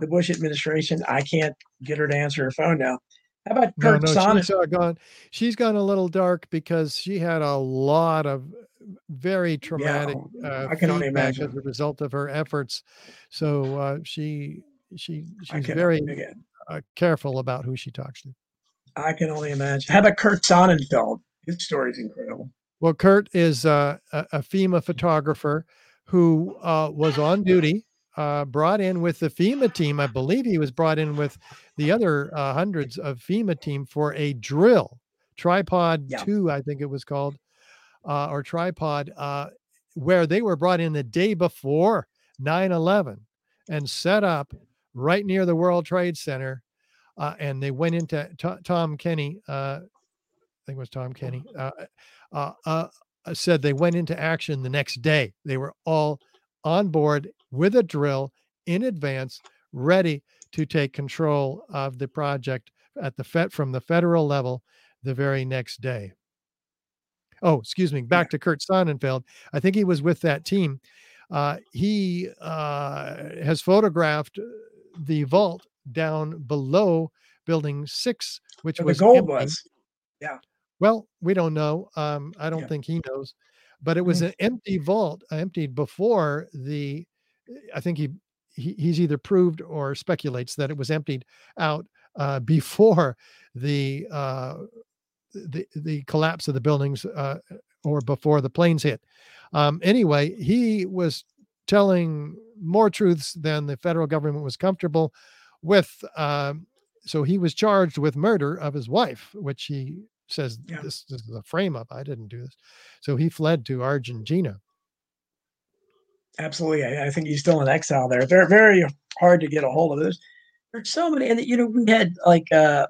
the Bush administration. I can't get her to answer her phone now. How about no, Kurt no. Sonnet? She's uh, gone. She's gone a little dark because she had a lot of very traumatic uh, I can only imagine. as a result of her efforts. So uh, she she she's very uh, careful about who she talks to. I can only imagine. How about Kurt Sonnenfeld? His story's incredible. Well, Kurt is uh, a, a FEMA photographer who uh, was on duty, uh, brought in with the FEMA team. I believe he was brought in with the other uh, hundreds of FEMA team for a drill, tripod Yeah. two, I think it was called, uh, or tripod, uh, where they were brought in the day before 9 11 and set up right near the World Trade Center. Uh, and they went into To- Tom Kenney, uh, I think it was Tom Kenney, uh, uh, uh, uh, said they went into action the next day. They were all on board with a drill in advance, ready to take control of the project at the Fed from the federal level the very next day. Oh, excuse me. Back to Kurt Sonnenfeld. I think he was with that team. Uh, he uh, has photographed the vault down below Building Six, which Where was the gold empty. was. Yeah. Well, we don't know. Um, I don't Yeah. think he knows, but it was Mhm. an empty vault, emptied before the. I think he, he he's either proved or speculates that it was emptied out uh, (laughs) before the uh, the the collapse of the buildings uh, or before the planes hit. Um, anyway, he was telling more truths than the federal government was comfortable with. Um, so he was charged with murder of his wife, which he says Yeah. this, this is a frame up. I didn't do this. So he fled to Argentina. Absolutely. I, I think he's still in exile there. Very, very hard to get a hold of. There's, there's so many. And, you know, we had like, uh,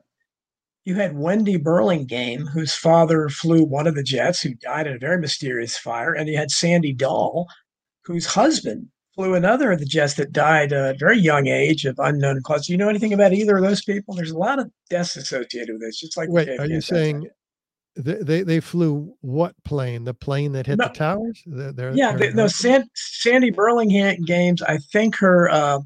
you had Wendy Burlingame, whose father flew one of the jets, who died in a very mysterious fire. And you had Sandy Dahl, whose husband flew another of the jets that died at a very young age of unknown cause. Do you know anything about either of those people? There's a lot of deaths associated with this, just like Wait, are you saying they, they, they flew what plane? The plane that hit No. the towers? They're, they're- Yeah, they're the, no, San, Sandy Burlingame games. I think her uh,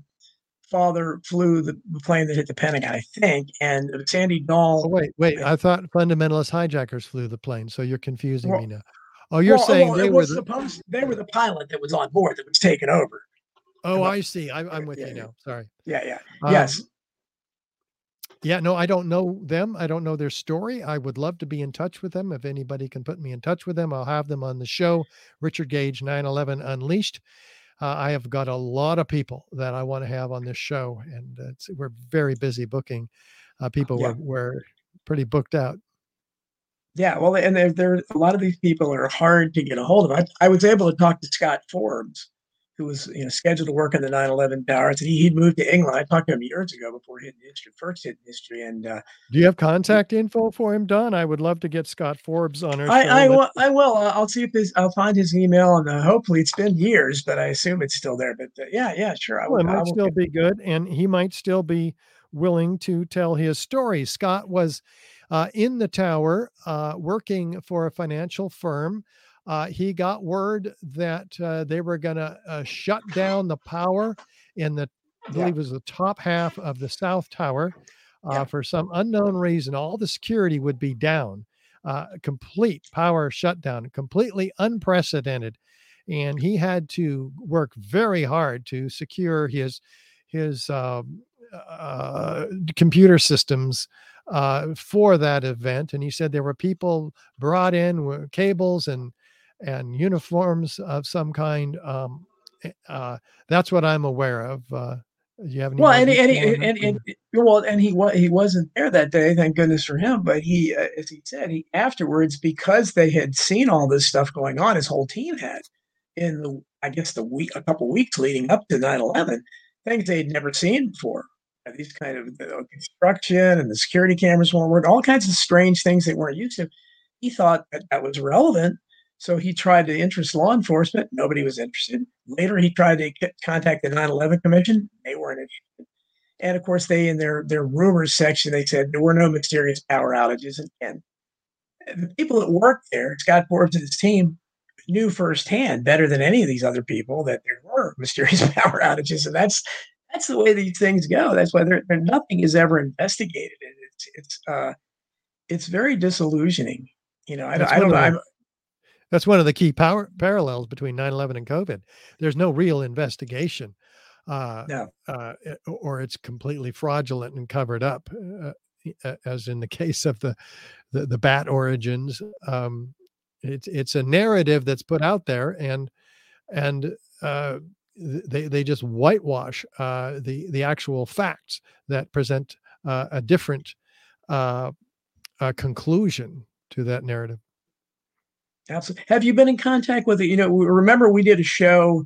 father flew the, plane that hit the Pentagon. I think, and Sandy Oh, wait, wait. I- I thought fundamentalist hijackers flew the plane. So you're confusing Well- me now. Oh, you're well, saying well, they it were was the, supposed they were the pilot that was on board that was taken over. Oh, I- see. I, I'm with Yeah, you yeah. now. Sorry. Yeah, yeah, Um, yes. Yeah, no, I don't know them. I don't know their story. I would love to be in touch with them. If anybody can put me in touch with them, I'll have them on the show. Richard Gage, 911 Unleashed. Uh, I have got a lot of people that I want to have on this show, and it's, we're very busy booking. Uh, people Yeah. were, were pretty booked out. Yeah, well, and there, there a lot of these people are hard to get a hold of. I, I was able to talk to Scott Forbes, who was you know scheduled to work in the 9/11 towers, and he, he'd moved to England. I talked to him years ago before he hit history, first hit history, and uh, Do you have contact info for him, Don? I would love to get Scott Forbes on our. I, I will. I will. I'll see if this. I'll find his email, and uh, hopefully it's been years, but I assume it's still there. But uh, yeah, yeah, sure. I Well, it will. I might will still be good, and he might still be willing to tell his story. Scott was uh, in the tower uh, working for a financial firm. Uh, he got word that uh, they were going to uh, shut down the power in the, I Yeah. believe it was the top half of the South Tower uh, Yeah. for some unknown reason. All the security would be down, uh, complete power shutdown, completely unprecedented. And he had to work very hard to secure his his um, uh, computer systems uh, for that event. And he said there were people brought in with cables and and uniforms of some kind. Um, eh, uh, that's what I'm aware of. Uh, do you have any? Well, and and, and, and, and well, and he wa- he wasn't there that day. Thank goodness for him. But he, uh, as he said, he afterwards because they had seen all this stuff going on, his whole team had in the I guess the week a couple weeks leading up to 9-11, things they'd never seen before. Uh, These kind of uh, construction and the security cameras weren't working, all kinds of strange things they weren't used to. He thought that that was relevant, so he tried to interest law enforcement. Nobody was interested. Later, he tried to contact the 9/11 Commission. They weren't interested. And of course, they in their their rumors section they said there were no mysterious power outages. And, and the people that worked there, Scott Forbes and his team, knew firsthand better than any of these other people that there were (laughs) mysterious power outages, and that's that's the way these things go. That's why there, there nothing is ever investigated. It's it's uh, it's very disillusioning. You know, I, I don't one know. of the- I'm, That's one of the key power parallels between 9/11 and COVID. There's no real investigation, uh, No. uh, eh, or it's completely fraudulent and covered up, uh, uh, as in the (laughs) case of the the, the bat origins. Um, it's it's a narrative that's put out there, and and uh, they they just whitewash uh, the the actual facts that present uh, a different uh, uh, conclusion to that narrative. Absolutely. Have you been in contact with it? You know, remember we did a show.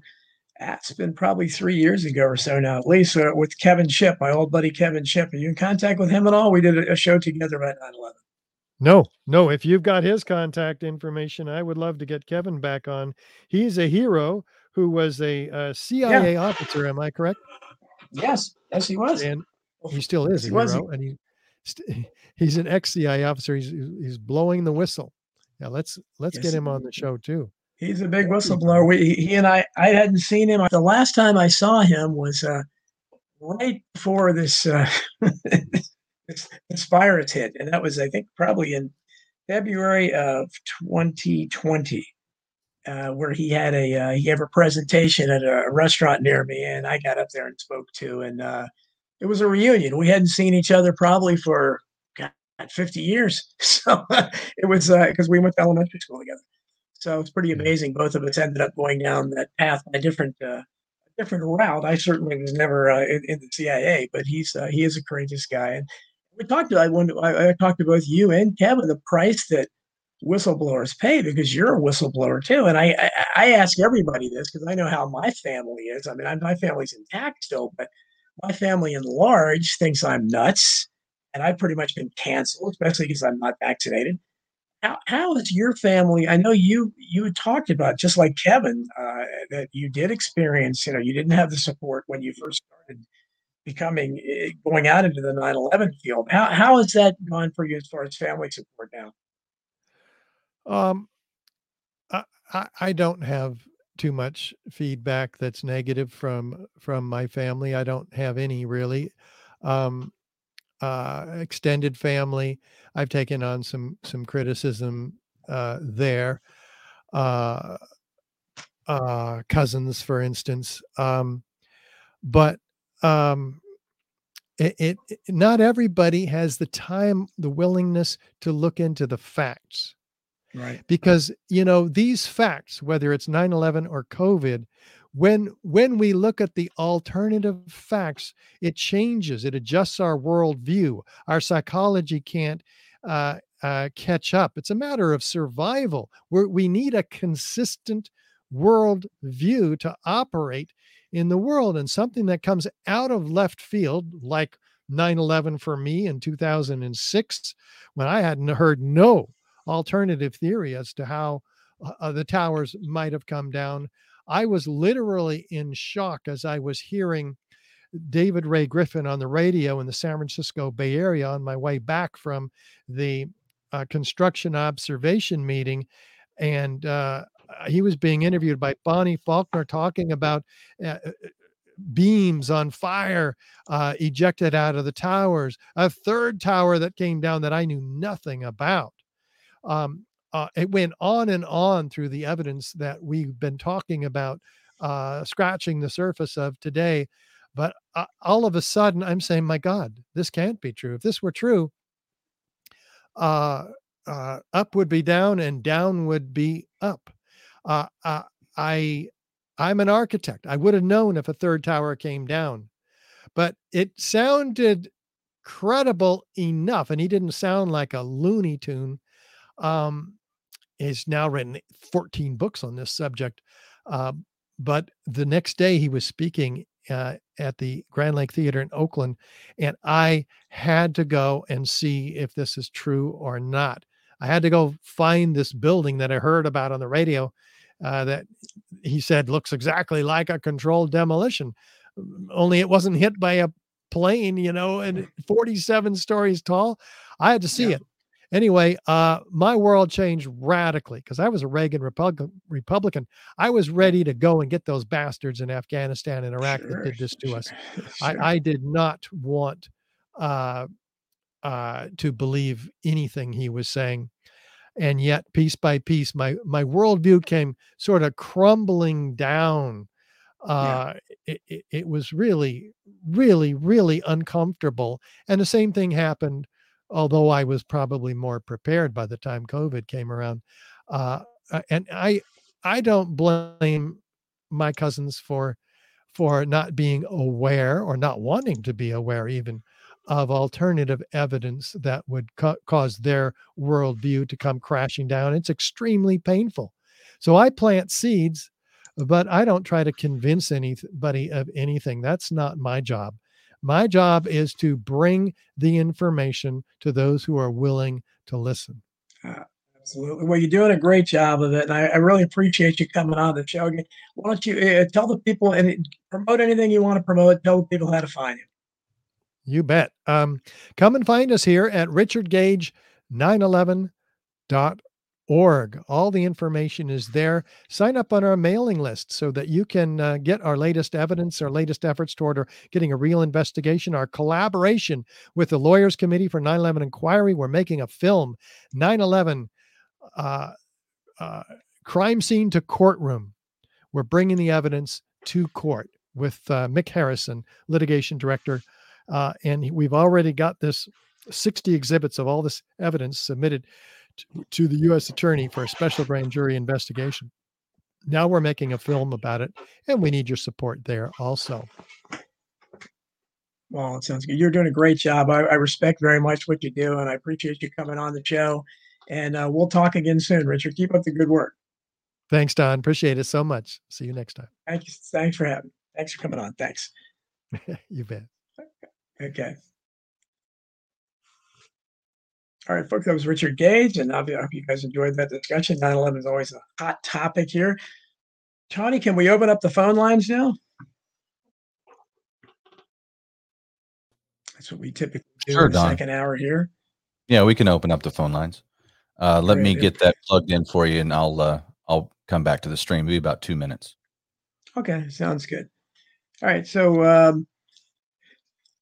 ah, It's been probably three years ago or so now, at least, uh, with Kevin Shipp, my old buddy Kevin Shipp. Are you in contact with him at all? We did a, a show together about 9 11. No, no. If you've got his contact information, I would love to get Kevin back on. He's a hero who was a, uh CIA officer. Am I correct? Yes, yes, he was. And he still is a he was. and he st- (laughs) he's an ex CIA officer. He's he's blowing the whistle. Yeah, let's let's Yes, get him on the show too. He's a big whistleblower. We, he and I, I hadn't seen him. The last time I saw him was uh, right before this, uh, (laughs) this, this virus hit. And that was, I think, probably in February of 2020, uh, where he had a, uh, he gave a presentation at a restaurant near me. And I got up there and spoke to, and uh, it was a reunion. We hadn't seen each other probably for, God, 50 years. (laughs) So it was because we went to elementary school together. So it's pretty amazing. Both of us ended up going down that path by different uh, different route. I certainly was never uh, in, in the CIA, but he's uh, he is a courageous guy. And we talked to I, wonder, I, I talked to both you and Kevin the price that whistleblowers pay because you're a whistleblower too. And I I, I ask everybody this because I know how my family is. I mean, I, my family's intact still, but my family in large thinks I'm nuts, and I've pretty much been canceled, especially because I'm not vaccinated how, how is your family i know you you talked about just like kevin uh, that you did experience you know you didn't have the support when you first started becoming eh, going out into the 9-11 field how, how has that gone for you as far as family support now Um, I, I don't have too much feedback that's negative from from my family. I don't have any really. Um, uh, extended family, I've taken on some some criticism uh, there. Uh, uh, cousins, for instance, um, but um, it it- not everybody has the time, the willingness to look into the facts right because you know these facts whether it's 9-11 or covid when when we look at the alternative facts it changes it adjusts our worldview our psychology can't uh, uh, catch up. It's a matter of survival. We're, we need a consistent world view to operate in the world, and something that comes out of left field, like 9 11 for me in 2006, when I hadn't heard no alternative theory as to how uh, uh, the towers might have come down. I was literally in shock as I was hearing David Ray Griffin on the radio in the San Francisco Bay Area on my way back from the uh, construction observation meeting. And uh, he was being interviewed by Bonnie Faulkner talking about uh, uh beams on fire uh, ejected out of the towers, a third tower that came down that I knew nothing about. Um, uh, it went on and on through the evidence that we've been talking about, uh, scratching the surface of today. But uh, all of a sudden, I'm saying, my God, this can't be true. If this were true, uh, uh, up would be down and down would be up. Uh, I I'm an architect. I would have known if a third tower came down, but it sounded credible enough, and he didn't sound like a Looney Tune. Um, he's now written 14 books on this subject. Uh, but the next day he was speaking uh, at the Grand Lake Theater in Oakland, and I had to go and see if this is true or not. I had to go find this building that I heard about on the radio uh, that he said looks exactly like a controlled demolition, only it wasn't hit by a plane, you know, and 47 stories tall. I had to see yeah. it. Anyway, uh, my world changed radically because I was a Reagan Repub- Republican. I was ready to go and get those bastards in Afghanistan and Iraq sure, that did this to sure, us. Sure. I, I, did not want uh, uh, to believe anything he was saying and yet piece by piece my my worldview came sort of crumbling down uh yeah. it, it, it, was really really really uncomfortable and the same thing happened although i was probably more prepared by the time covid came around uh and i i don't blame my cousins for for not being aware or not wanting to be aware even of alternative evidence that would ca- cause their worldview to come crashing down. It's extremely painful. So I plant seeds, but I don't try to convince anybody of anything. That's not my job. My job is to bring the information to those who are willing to listen. Uh, absolutely. Well, you're doing a great job of it. And I, I really appreciate you coming on the show. Why don't you uh, tell the people and promote anything you want to promote? Tell the people how to find you. You bet. Um, come and find us here at richardgage911.org. All the information is there. Sign up on our mailing list so that you can uh, get our latest evidence, our latest efforts toward getting a real investigation, our collaboration with the Lawyers Committee for 9 11 Inquiry. We're making a film, 9 11 uh, uh, Crime Scene to Courtroom. We're bringing the evidence to court with uh, Mick Harrison, litigation director uh, and we've already got this 60 exhibits of all this evidence submitted to, the U.S. attorney for a special grand jury investigation. Now we're making a film about it, and we need your support there also. Well, it sounds good. You're doing a great job. I, I respect very much what you do, and I appreciate you coming on the show. And uh, we'll talk again soon, Richard. Keep up the good work. Thanks, Don. Appreciate it so much. See you next time. Thank you. Thanks for having. Thanks for coming on. Thanks. (laughs) you bet. Okay. All right, folks, that was Richard Gage, and I hope you guys enjoyed that discussion. 9 11 is always a hot topic here. Tony, can we open up the phone lines now? That's what we typically do sure, in the Don. second hour here. Yeah, we can open up the phone lines. Uh, let Very me get that plugged in for you, and I'll uh, I'll come back to the stream. It'll be about two minutes. Okay, sounds good. All right, so um,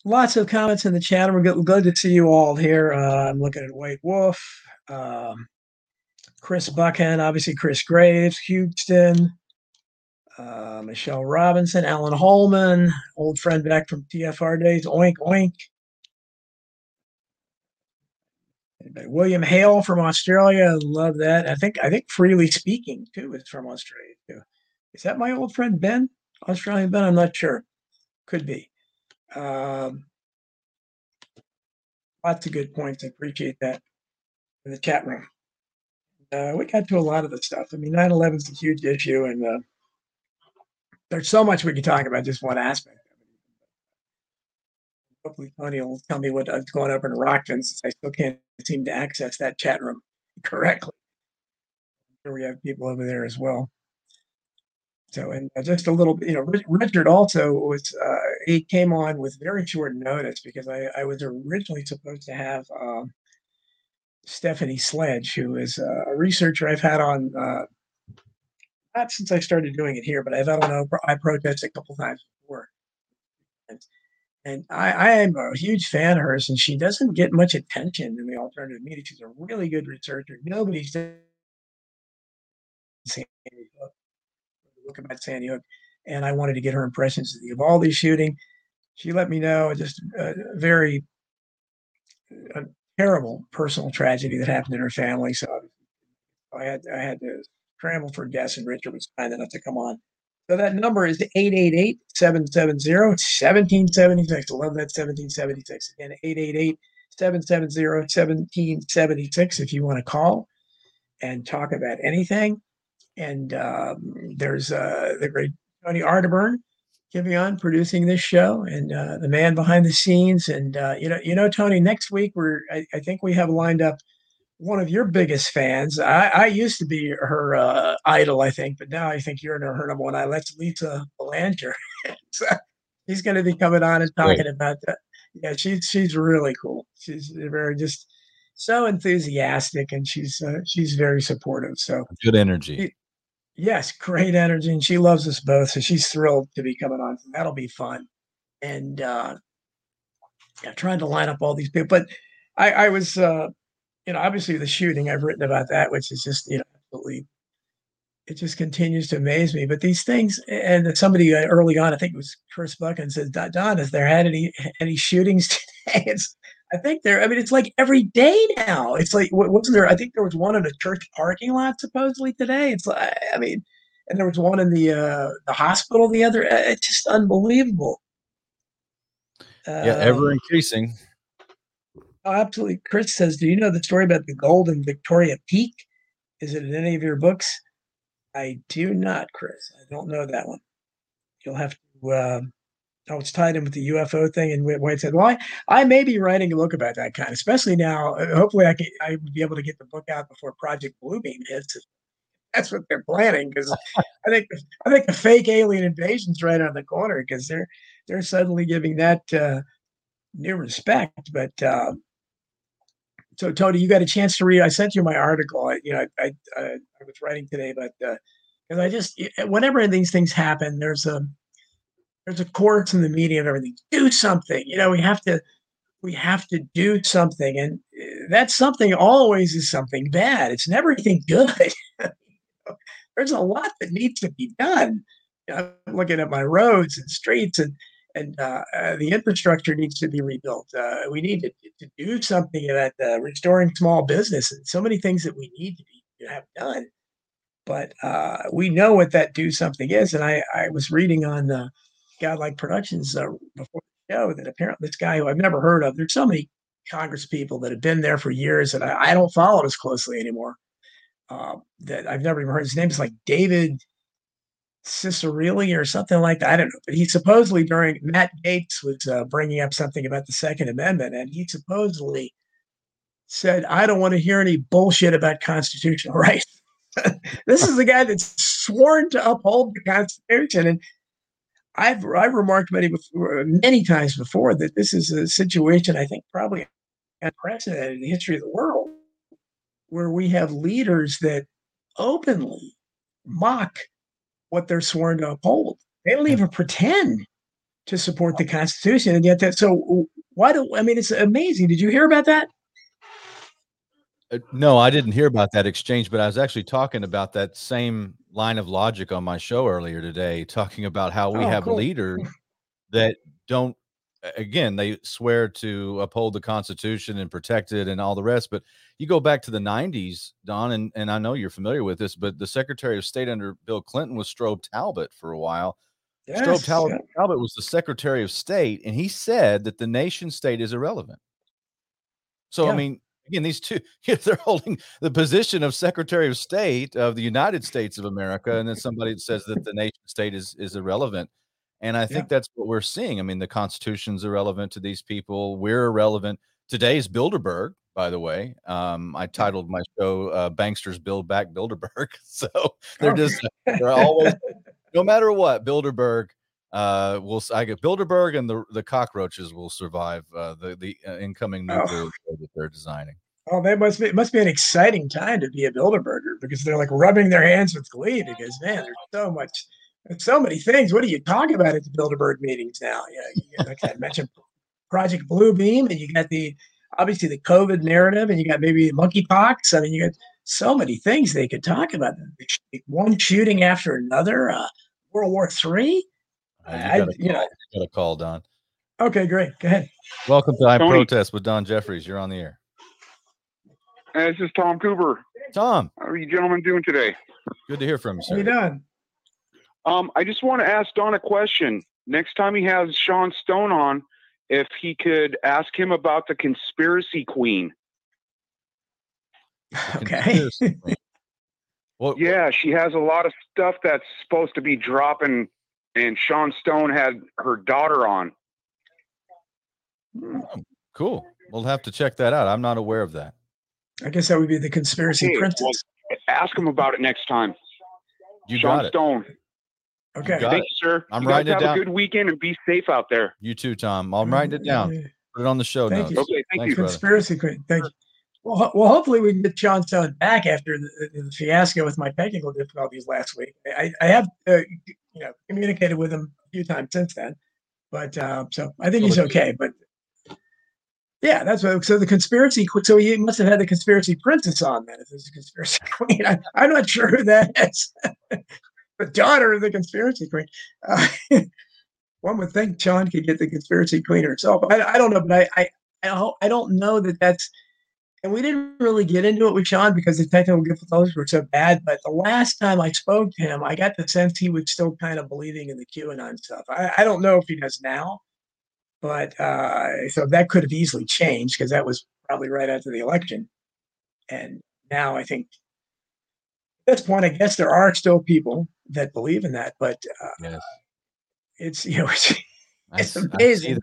lots of comments in the chat. We're good, good to see you all here. Uh, I'm looking at White Wolf, um, Chris Buchan, obviously Chris Graves, Houston, uh, Michelle Robinson, Alan Holman, old friend back from TFR days. Oink oink. William Hale from Australia, love that. I think I think freely speaking too is from Australia too. Is that my old friend Ben? Australian Ben? I'm not sure. Could be. Um, lots of good points. I appreciate that. in the chat room. Uh, we got to a lot of the stuff. I mean, 9 11 is a huge issue, and uh, there's so much we can talk about just one aspect of it. Hopefully, Tony will tell me what's going up in Rockton since I still can't seem to access that chat room correctly. Sure we have people over there as well. So, and uh, just a little bit, you know, Richard also was, uh, he came on with very short notice because I, I was originally supposed to have um, Stephanie Sledge, who is a researcher I've had on, uh, not since I started doing it here, but I've had on I protest a couple times before. And, and I, I am a huge fan of hers, and she doesn't get much attention in the alternative media. She's a really good researcher. Nobody's about Sandy Hook, and I wanted to get her impressions of the Uvalde shooting. She let me know just a very a terrible personal tragedy that happened in her family. So I had I had to scramble for guests, and Richard was kind enough to come on. So that number is 888-770-1776. I love that 1776. Again, 888-770-1776 if you want to call and talk about anything and um, there's uh, the great Tony Arterburn giving on producing this show, and uh, the man behind the scenes. And uh, you know, you know, Tony, next week we're I, I, think we have lined up one of your biggest fans. I, I used to be her uh, idol, I think, but now I think you're in her number one idol. That's Lisa Belanger. (laughs) so he's going to be coming on and talking Great. about that. Yeah, she's she's really cool. She's very just so enthusiastic, and she's uh, she's very supportive. So good energy. Yes, great energy, and she loves us both, so she's thrilled to be coming on. That'll be fun, and uh, yeah, trying to line up all these people. But I, I was, uh, you know, obviously the shooting. I've written about that, which is just, you know, absolutely. It just continues to amaze me. But these things, and somebody uh, early on, I think it was Chris Buchan, said, "Don, has there had any any shootings (laughs) today?" It's I think there. I mean, it's like every day now. It's like wasn't there? I think there was one in a church parking lot supposedly today. It's like I mean, and there was one in the uh, the hospital the other. Uh, it's just unbelievable. yeah, ever um, increasing. Oh, absolutely. Chris says, "Do you know the story about the Golden Victorio Peak? Is it in any of your books?" I do not, Chris. I don't know that one. You'll have to. Uh, oh, it's tied in with the UFO thing. And White said, well, I, I may be writing a book about that kind, especially now. Uh, hopefully, I can I will be able to get the book out before Project Bluebeam hits. That's what they're planning because (laughs) I think I think the fake alien invasion's right on the corner because they're they're suddenly giving that uh, new respect. But uh, so, Tony, you got a chance to read. I sent you my article. I, you know, I I, I was writing today, but because uh, I just whenever these things happen, there's a there's a course in the media and everything. Do something. You know, we have to we have to do something, and eh, that something always is something bad. It's never anything good. (laughs) There's a lot that needs to be done. I'm looking at my roads and streets, and and uh, uh, the infrastructure needs to be rebuilt. Uh, we need to, to, do something about uh, restoring small business, and so many things that we need to, be, to have done. But uh, we know what that do something is, and I, I was reading on the Godlike Productions uh, before the show that apparently this guy who I've never heard of. There's so many Congress people that have been there for years that I, I don't follow as closely anymore. Uh, that I've never even heard. His name is like David Ciccarelli or something like that. I don't know. But he supposedly during Matt Gaetz was uh, bringing up something about the Second Amendment, and he supposedly said, "I don't want to hear any bullshit about constitutional (laughs) rights." (laughs) this is the guy that's sworn to uphold the Constitution, and I've I've remarked many many times before that this is a situation I think probably unprecedented in the history of the world, where we have leaders that openly mock what they're sworn to uphold. They don't even pretend to support the Constitution, and yet that. So why do I mean? It's amazing. Did you hear about that? Uh, no, I didn't hear about that exchange, but I was actually talking about that same line of logic on my show earlier today, talking about how we oh, have cool. leaders (laughs) that don't, again, they swear to uphold the Constitution and protect it and all the rest. But you go back to the 90s, Don, and, and I know you're familiar with this, but the Secretary of State under Bill Clinton was Strobe Talbott for a while. Yes, Strobe Talbott, yeah. Talbott was the Secretary of State, and he said that the nation state is irrelevant. So, yeah. I mean, again, these two, (laughs) they're holding the position of Secretary of State of the United States of America, and then somebody says that the nation state is is irrelevant. And I think yeah. that's what we're seeing. I mean, the Constitution's irrelevant to these people. We're irrelevant. Today's Bilderberg, by the way. Um, I titled my show uh, "Banksters Build Back Bilderberg." (laughs) So they're just they're always, no matter what, Bilderberg uh will I get Bilderberg and the the cockroaches will survive uh, the the uh, incoming oh. nuclear oh. that they're designing. Oh, that must be it must be an exciting time to be a Bilderberger because they're like rubbing their hands with glee because man, there's so much there's so many things. What do you talk about at the Bilderberg meetings now? Yeah, you like I mentioned Project Bluebeam, and you got the obviously the COVID narrative, and you got maybe monkeypox. I mean, you got so many things they could talk about. One shooting after another, uh, World War Three. I, you know, got a call, Don. Okay, great. Go ahead. Welcome to I Protest with Don Jeffries. You're on the air. Hey, this is Tom Cooper. Tom, how are you gentlemen doing today? Good to hear from you, sir. How you doing? Um, I just want to ask Don a question. Next time he has Sean Stone on, if he could ask him about the conspiracy queen. (laughs) Okay. What, yeah, she has a lot of stuff that's supposed to be dropping and Sean Stone had her daughter on. Oh, cool. We'll have to check that out. I'm not aware of that. I guess that would be the conspiracy okay, princess. Well, ask him about it next time. You Sean got it. Stone. Okay. You Thank it. you, sir. I'm you writing it down. Have a good weekend and be safe out there. You too, Tom. I'm writing it down. Put it on the show Thank notes. You. Okay, thank Thanks, you. Conspiracy queen. Thank you. Well, well, hopefully we can get Sean Stone back after the, the fiasco with my technical difficulties last week. I, I have, uh, you know, communicated with him a few times since then, but uh, so I think he's okay. But yeah, that's what. So the conspiracy. So he must have had the conspiracy princess on then. If it's a conspiracy (laughs) queen, I, am not sure who that is. (laughs) the daughter of the conspiracy queen. Uh, (laughs) one would think John could get the conspiracy queen herself. I, I don't know, but I, I I don't know that that's and we didn't really get into it with Sean because the technical difficulties were so bad. But the last time I spoke to him, I got the sense he was still kind of believing in the QAnon stuff. I, I don't know if he does now, but uh, so that could have easily changed because that was probably right after the election. And now I think at this point, I guess there are still people that believe in that, but uh, yes. it's you know it's, (laughs) it's I, amazing.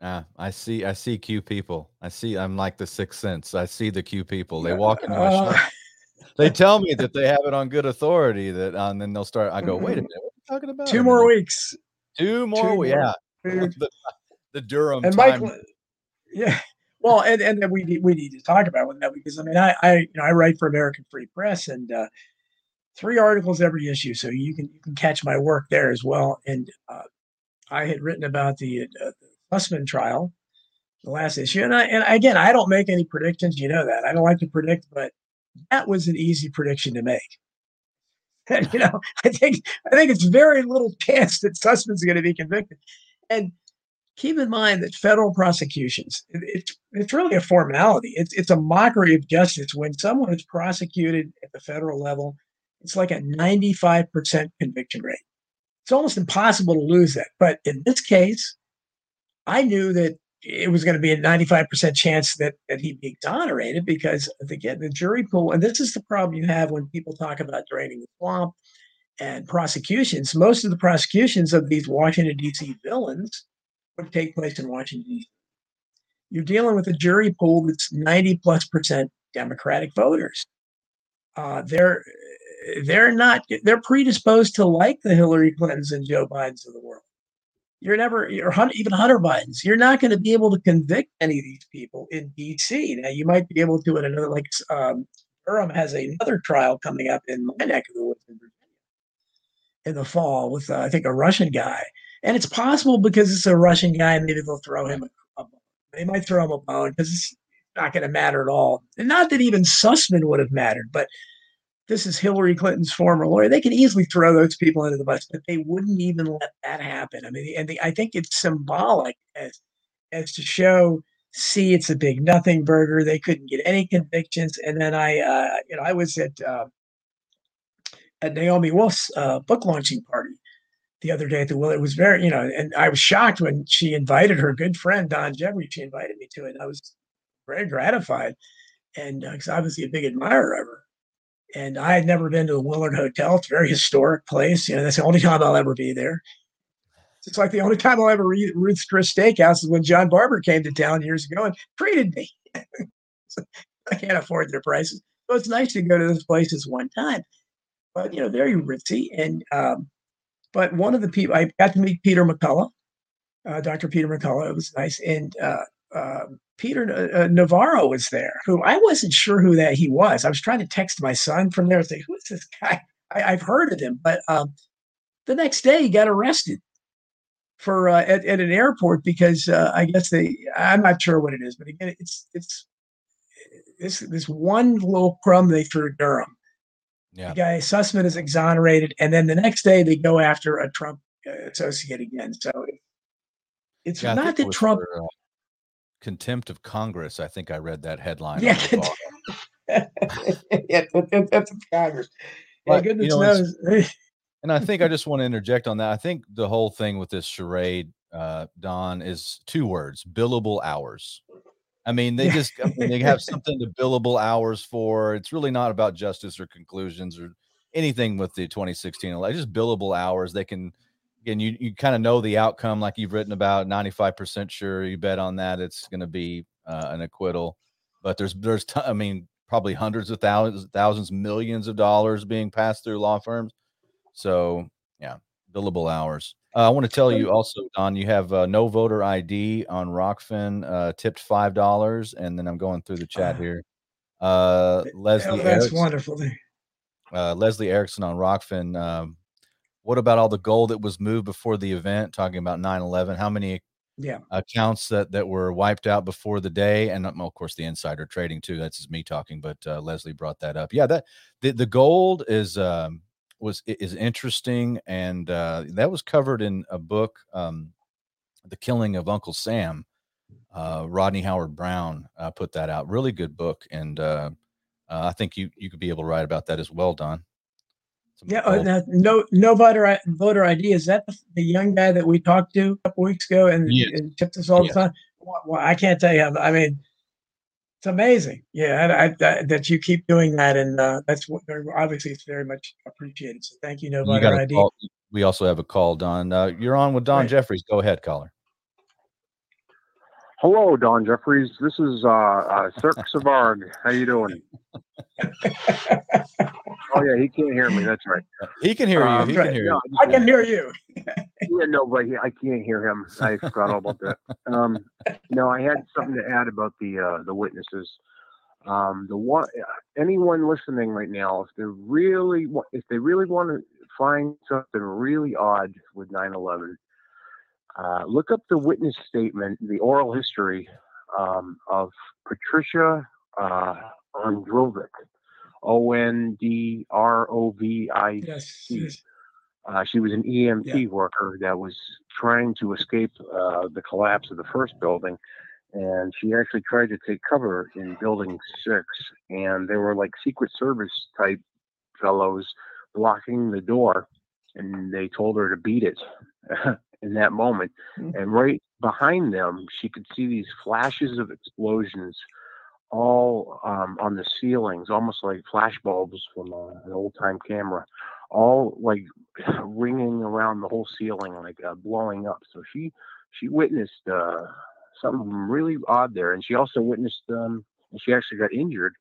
Uh, I see. I see Q people. I see. I'm like the sixth sense. I see the Q people. They walk into my uh, shop. (laughs) They tell me that they have it on good authority. That uh, and then they'll start. I go, wait a mm-hmm. minute. What are you talking about? Two more weeks. Two more. Two yeah. More. The, the, Durham. And time. Mike. Yeah. Well, and and then we need we need to talk about with that because I mean I I you know I write for American Free Press and uh, three articles every issue, so you can you can catch my work there as well. And uh, I had written about the, uh, trial, the last issue. And, I, and again, I don't make any predictions. You know that. I don't like to predict, but that was an easy prediction to make. And, (laughs) you know, I think I think it's very little chance that Sussmann's going to be convicted. And keep in mind that federal prosecutions, it, it's it's really a formality. It's it's a mockery of justice when someone is prosecuted at the federal level. It's like a 95% conviction rate. It's almost impossible to lose that. But in this case, I knew that it was going to be a 95% chance that, that he'd be exonerated because again, the jury pool, and this is the problem you have when people talk about draining the swamp and prosecutions. Most of the prosecutions of these Washington, D.C. villains would take place in Washington, D.C. You're dealing with a jury pool that's 90 plus percent Democratic voters. Uh, they're they're not they're predisposed to like the Hillary Clintons and Joe Bidens of the world you're never, you're even Hunter Biden's, you're not going to be able to convict any of these people in D.C. Now, you might be able to in another, like um, Durham has another trial coming up in my neck of the woods in Virginia in the fall with, uh, I think, a Russian guy. And it's possible because it's a Russian guy, maybe they'll throw him a, a They might throw him a bone because it's not going to matter at all. And not that even Sussmann would have mattered, but this is Hillary Clinton's former lawyer. They could easily throw those people into the bus, but they wouldn't even let that happen. I mean, and the, I think it's symbolic as as to show, see, it's a big nothing burger. They couldn't get any convictions. And then I, uh, you know, I was at uh, at Naomi Wolf's uh, book launching party the other day at the Will. It was very, you know, and I was shocked when she invited her good friend Don Jeffries. She invited me to it. and I was very gratified and because uh, I was obviously a big admirer of her. And I had never been to the Willard Hotel. It's a very historic place. You know, that's the only time I'll ever be there. It's like the only time I'll ever read Ruth's Chris Steakhouse is when John Barber came to town years ago and treated me. (laughs) I can't afford their prices. So it's nice to go to those places one time. But, you know, very ritzy. And, um, but one of the people, I got to meet Peter McCullough, uh, Dr. Peter McCullough. It was nice. And uh, uh, Peter uh, uh, Navarro was there, who I wasn't sure who that he was. I was trying to text my son from there and say, who is this guy? (laughs) I, have heard of him. But um, the next day he got arrested for uh, at, at, an airport because uh, I guess they I'm not sure what it is, but again, it's it's this this one little crumb they threw Durham. Yeah. The guy Sussmann is exonerated, and then the next day they go after a Trump uh, associate again. So it's yeah, not that Trump for, uh, contempt of Congress. I think I read that headline. Yeah, (laughs) yeah, that's Congress. Yeah, goodness you know, knows. and I think I just want to interject on that. I think the whole thing with this charade, uh, Don, is two words: billable hours. I mean, they just I mean, they have something to billable hours for. It's really not about justice or conclusions or anything with the 2016 election. Just billable hours. They can again, you you kind of know the outcome, like you've written about. 95 percent sure you bet on that it's going to be uh, an acquittal. But there's there's t- I mean probably hundreds of thousands, thousands, millions of dollars being passed through law firms so yeah, billable hours. Uh, I want to tell you also, Don, you have uh, no voter ID on Rokfin, uh, tipped five dollars, and then I'm going through the chat ah. here. Uh, Leslie, oh, that's Erickson, wonderful. Uh, Leslie Erickson on Rokfin. Um, what about all the gold that was moved before the event? Talking about 9/11, how many yeah accounts that that were wiped out before the day, and um, of course the insider trading too. That's just me talking, but uh, Leslie brought that up. Yeah, that the the gold is. Um, was is interesting, and uh, that was covered in a book, um, "The Killing of Uncle Sam." Uh, Rodney Howard-Browne uh, put that out. Really good book, and uh, uh, I think you you could be able to write about that as well, Don. Yeah, uh, no, no voter voter ID. Is that the, the, young guy that we talked to a couple weeks ago and, yes. and tipped us all yes. the time? Well, I can't tell you. I mean, it's amazing. Yeah, I, I, that you keep doing that, and uh, that's what obviously it's very much appreciated. So thank you, No Voter ID. Call. We also have a call, Don. Uh, you're on with Don right. Jeffries. Go ahead, caller. Hello, Don Jeffries. This is uh, uh Cirque (laughs) Savarg. How you doing? oh yeah, he can't hear me. That's right. He can hear you. Um, he can hear you. I can hear you. (laughs) yeah, no, but I can't hear him. I forgot all about that. Um, no, I had something to add about the uh, the witnesses. Um, the one, anyone listening right now, if they really, if they really want to find something really odd with 9/11, uh, look up the witness statement, the oral history um, of Patricia uh, Ondrovic, O N D R O V I C. Uh, she was an EMT yeah. worker that was trying to escape uh, the collapse of the first building, and she actually tried to take cover in Building Six. And there were like Secret Service type fellows blocking the door, and they told her to beat it (laughs) in that moment. Mm-hmm. And right behind them, she could see these flashes of explosions all um, on the ceilings, almost like flash bulbs from uh, an old time camera, all like (sighs) ringing around the whole ceiling, like uh, blowing up. So she she witnessed uh, something really odd there, and she also witnessed. Um, she actually got injured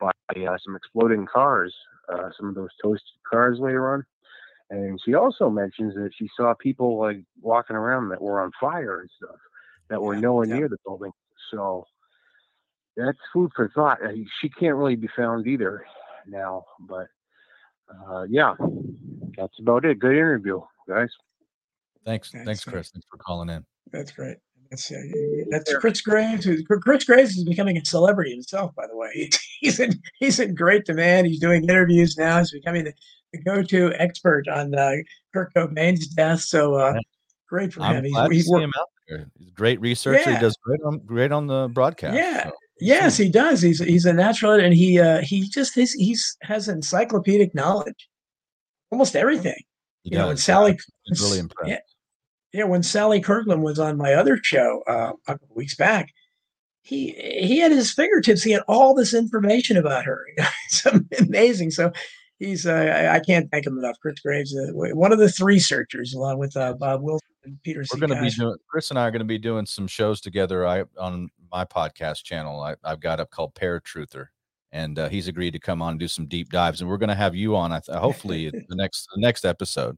by uh, some exploding cars, uh, some of those toasted cars later on. And she also mentions that she saw people like walking around that were on fire and stuff that were yeah, nowhere yeah. near the building. So that's food for thought. She can't really be found either now, but uh, yeah, that's about it. Good interview, guys. Thanks, that's thanks, Chris. Thanks for calling in. That's great. That's uh, that's Chris Graves. Chris Graves is becoming a celebrity himself, by the way. He's in he's in great demand. He's doing interviews now. He's becoming the, the go-to expert on uh, Kurt Cobain's death. So uh, great for I'm him. Glad he's, to see him out there. He's great researcher. Yeah. He does great on great on the broadcast. Yeah. So. Yes, he does. He's he's a natural, and he uh, he just he's, he's has encyclopedic knowledge, almost everything. He you does. know, when Sally, he's really impressed. Yeah, yeah, when Sally Kirkland was on my other show uh, a couple weeks back, he he had his fingertips. He had all this information about her. (laughs) it's amazing. So he's uh, I can't thank him enough. Chris Graves, uh, one of the three searchers, along with uh, Bob Wilson and Peter. We're going to be doing. Chris and I are going to be doing some shows together. I on my podcast channel. I, have got up called Paratruther, and uh, he's agreed to come on and do some deep dives. And we're going to have you on. I th- hopefully (laughs) the next the next episode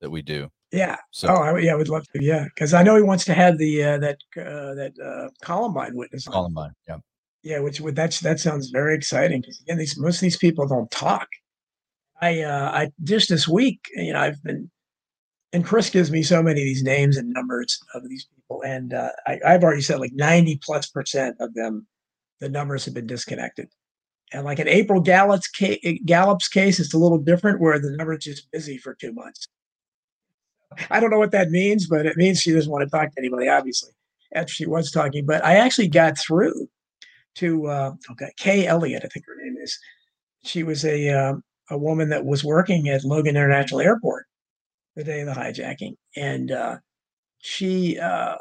that we do. Yeah. So, oh, I, yeah, I would love to. Yeah, because I know he wants to have the uh, that uh, that uh, Columbine witness. On. Columbine. Yeah. Yeah, which would that's that sounds very exciting because again, these most of these people don't talk. I uh, I just this week, you know, I've been, and Chris gives me so many of these names and numbers of these people, and uh, I, I've already said like ninety plus percent of them, the numbers have been disconnected. And like in April Gallop's case, Gallop's case, it's a little different where the number is just busy for two months. I don't know what that means, but it means she doesn't want to talk to anybody, obviously, after she was talking. But I actually got through to uh, okay, Kay Elliott, I think her name is. She was a um, a woman that was working at Logan International Airport the day of the hijacking, and uh, she uh,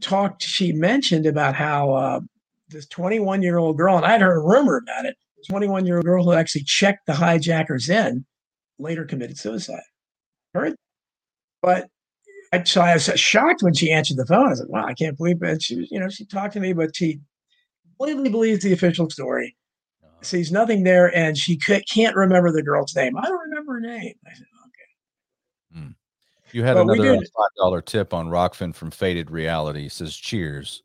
talked. She mentioned about how uh, this 21 year old girl, and I'd heard a rumor about it. 21 year old girl who actually checked the hijackers in later committed suicide. Heard but I, so I was shocked when she answered the phone. I was like, wow, I can't believe it. She was, you know, she talked to me, but she completely believes the official story. Sees nothing there, and she can't remember the girl's name. I don't remember her name. I said, okay. Hmm. You had but another five dollar tip on Rokfin from Faded Reality. He says, "Cheers."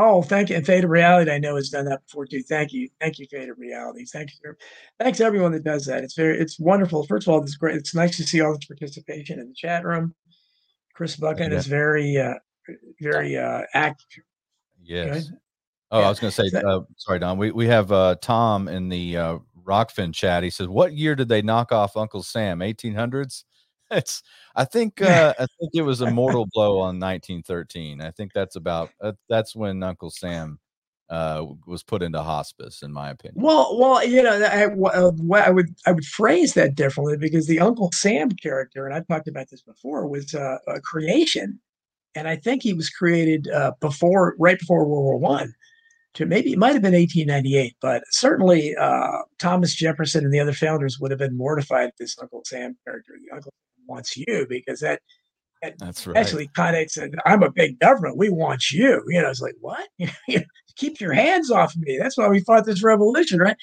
Oh, thank you. And Faded Reality, I know has done that before too. Thank you, thank you, Faded Reality. Thank you, thanks everyone that does that. It's very, it's wonderful. First of all, it's great. It's nice to see all this participation in the chat room. Chris Buchan yeah. is very, uh, very uh, active. Yes. Oh, yeah. I was going to say, uh, sorry, Don. We we have uh, Tom in the uh, Rokfin chat. He says, "What year did they knock off Uncle Sam? 1800s." (laughs) It's I think (laughs) uh, I think it was a mortal blow on 1913. I think that's about uh, that's when Uncle Sam uh, was put into hospice, in my opinion. Well, well, you know, I, uh, I would I would phrase that differently because the Uncle Sam character, and I've talked about this before, was uh, a creation, and I think he was created uh, before, right before World War One. To maybe it might have been 1898, but certainly uh, Thomas Jefferson and the other founders would have been mortified at this Uncle Sam character. The Uncle wants you because that, that that's right. Actually, connotates said, "I'm a big government. We want you." You know, it's like what? (laughs) Keep your hands off me. That's why we fought this revolution, right?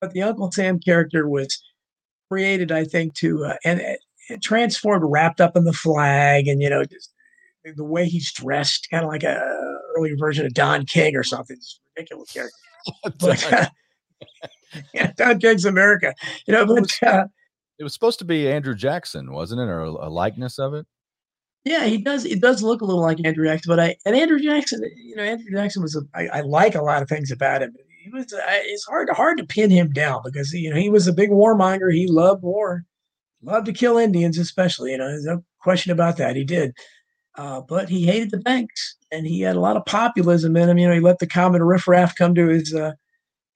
But the Uncle Sam character was created, I think, to uh, and it transformed, wrapped up in the flag, and you know, just the way he's dressed, kind of like a early version of Don King or something. It's ridiculous character. (laughs) but, uh, (laughs) yeah, Don King's America. You know, but uh, it was supposed to be Andrew Jackson, wasn't it, or a, likeness of it? Yeah, he does. It does look a little like Andrew Jackson, but I and Andrew Jackson, you know, Andrew Jackson was. A, I, I like a lot of things about him. He was. I, it's hard hard to pin him down because you know he was a big warmonger. He loved war, loved to kill Indians, especially. You know, there's no question about that. He did, uh, but he hated the banks, and he had a lot of populism in him. You know, he let the common riffraff come to his uh,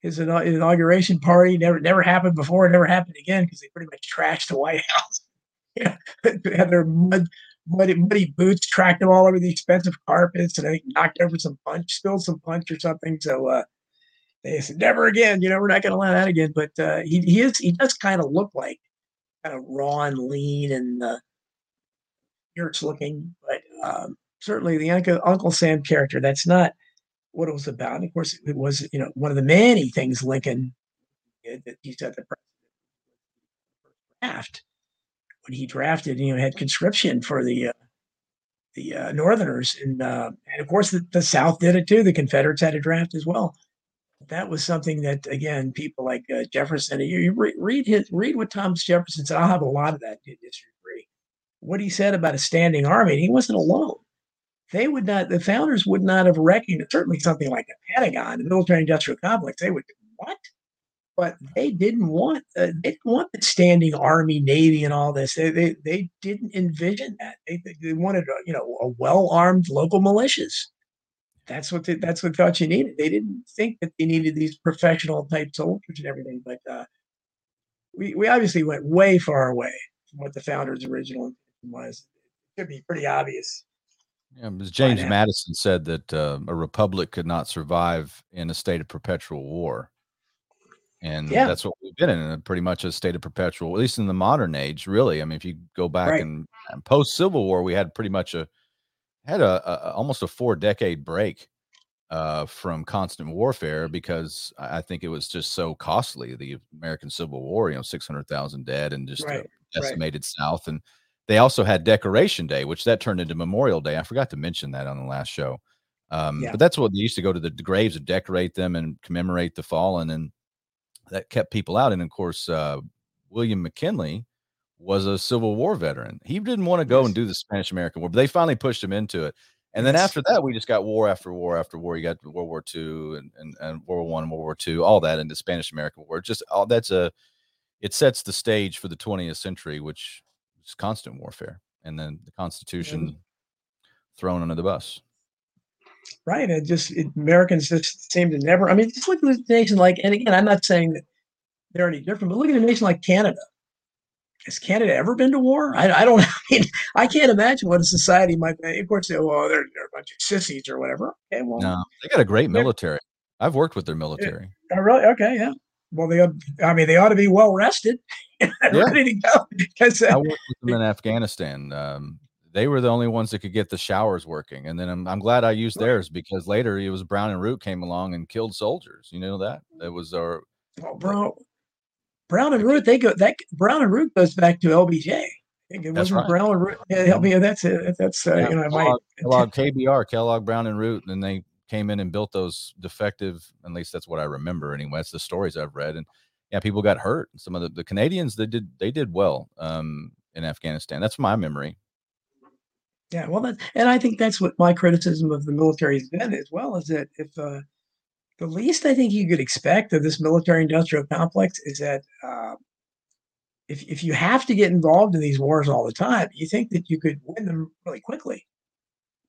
his inauguration party. Never never happened before. Never happened again because they pretty much trashed the White House. (laughs) yeah, they (laughs) had their mud, muddy, muddy boots, tracked them all over the expensive carpets, and think knocked over some punch, spilled some punch or something. So uh, they said, "Never again." You know, we're not going to allow that again. But uh, he he is he does kind of look like kind of raw and lean and uh, fierce looking, but um, certainly the Uncle, Uncle Sam character. That's not what it was about. And of course, it was you know one of the many things Lincoln did that he said the draft when he drafted, you know, had conscription for the uh, the uh, Northerners, and uh, and of course the, the, South did it too. The Confederates had a draft as well. That was something that again, people like uh, Jefferson. You, you re- read his read what Thomas Jefferson said. I'll have a lot of that in history. What he said about a standing army, he wasn't alone they would not, the founders would not have recognized certainly something like the Pentagon, the military industrial complex. They would, what? But they didn't want, uh, they didn't want the standing army, navy, and all this. They, they, they didn't envision that. They, they wanted, a, you know, a well armed local militias. That's what they, that's what thought you needed. They didn't think that they needed these professional type soldiers and everything. But uh, we we obviously went way far away from what the founders' original was. It should be pretty obvious Yeah, as James Madison said that uh, a republic could not survive in a state of perpetual war. And yeah. that's what we've been in, pretty much a state of perpetual, at least in the modern age, really. I mean, if you go back right. and, and post Civil War, we had pretty much a had a, a almost a four decade break uh, from constant warfare because I think it was just so costly. The American Civil War, you know, six hundred thousand dead and just right. decimated right. South, and they also had Decoration Day, which that turned into Memorial Day. I forgot to mention that on the last show. Um, yeah. But that's what they used to go to the graves and decorate them and commemorate the fallen, and that kept people out. And of course, uh, William McKinley was a Civil War veteran. He didn't want to go yes. and do the Spanish American War, but they finally pushed him into it. And then yes. after that, we just got war after war after war. You got World War II and, and, and World War One, and World War II, all that, and the Spanish American War. Just all that's a it sets the stage for the 20th century, which is constant warfare, and then the Constitution thrown under the bus. Right. It just it, Americans just seem to never. I mean, just look at a nation like, and again, I'm not saying that they're any different, but look at a nation like Canada has Canada ever been to war? I, I don't. (laughs) I mean, I can't imagine what a society might be. Of course, well, they're, they're a bunch of sissies or whatever. Okay, well, no, they got a great military. I've worked with their military. Oh, really? Okay, yeah. Well, they, I mean, they ought to be well rested. (laughs) ready to go. Because uh, I worked with them in Afghanistan. Um, they were the only ones that could get the showers working, and then I'm, I'm glad I used theirs because later it was Brown and Root came along and killed soldiers. You know that it was our. Well, bro, Brown and Root, they go that Brown and Root goes back to LBJ. I think it that's wasn't right. Brown and Root. Yeah, help me. That's it. That's uh, yeah, you know, Kellogg, Kellogg KBR, Kellogg Brown and Root, and they came in and built those defective. At least that's what I remember. Anyway, that's the stories I've read, and yeah, people got hurt. Some of the, the Canadians they did they did well um, in Afghanistan. That's my memory. Yeah, well, that, and I think that's what my criticism of the military has been as well. Is that if uh, the least I think you could expect of this military industrial complex is that uh, if, if you have to get involved in these wars all the time, you think that you could win them really quickly.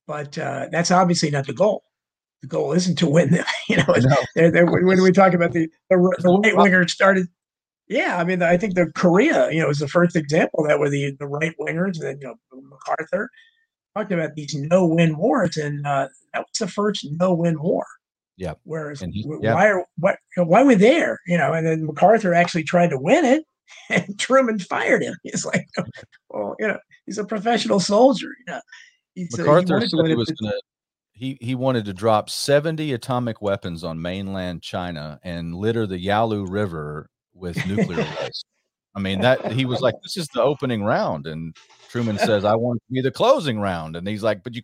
But uh, that's obviously not the goal. The goal isn't to win them. (laughs) You know, they're, they're, when we talk about the, the, the right wingers started, yeah, I mean, I think the Korea, you know, was the first example that were the, the right wingers, and then, you know, MacArthur talked about these no win wars, and uh, that was the first no win war. Yeah. Whereas he, yeah. why are why why were there? You know, and then MacArthur actually tried to win it, (laughs) and Truman fired him. He's like, (laughs) well, you know, he's a professional soldier. You know, he's, MacArthur uh, he said he was going to. He, he wanted to drop 70 atomic weapons on mainland China and litter the Yalu River with nuclear (laughs) waste. I mean, that he was like, this is the opening round. And Truman says, I want to be the closing round. And he's like, but you,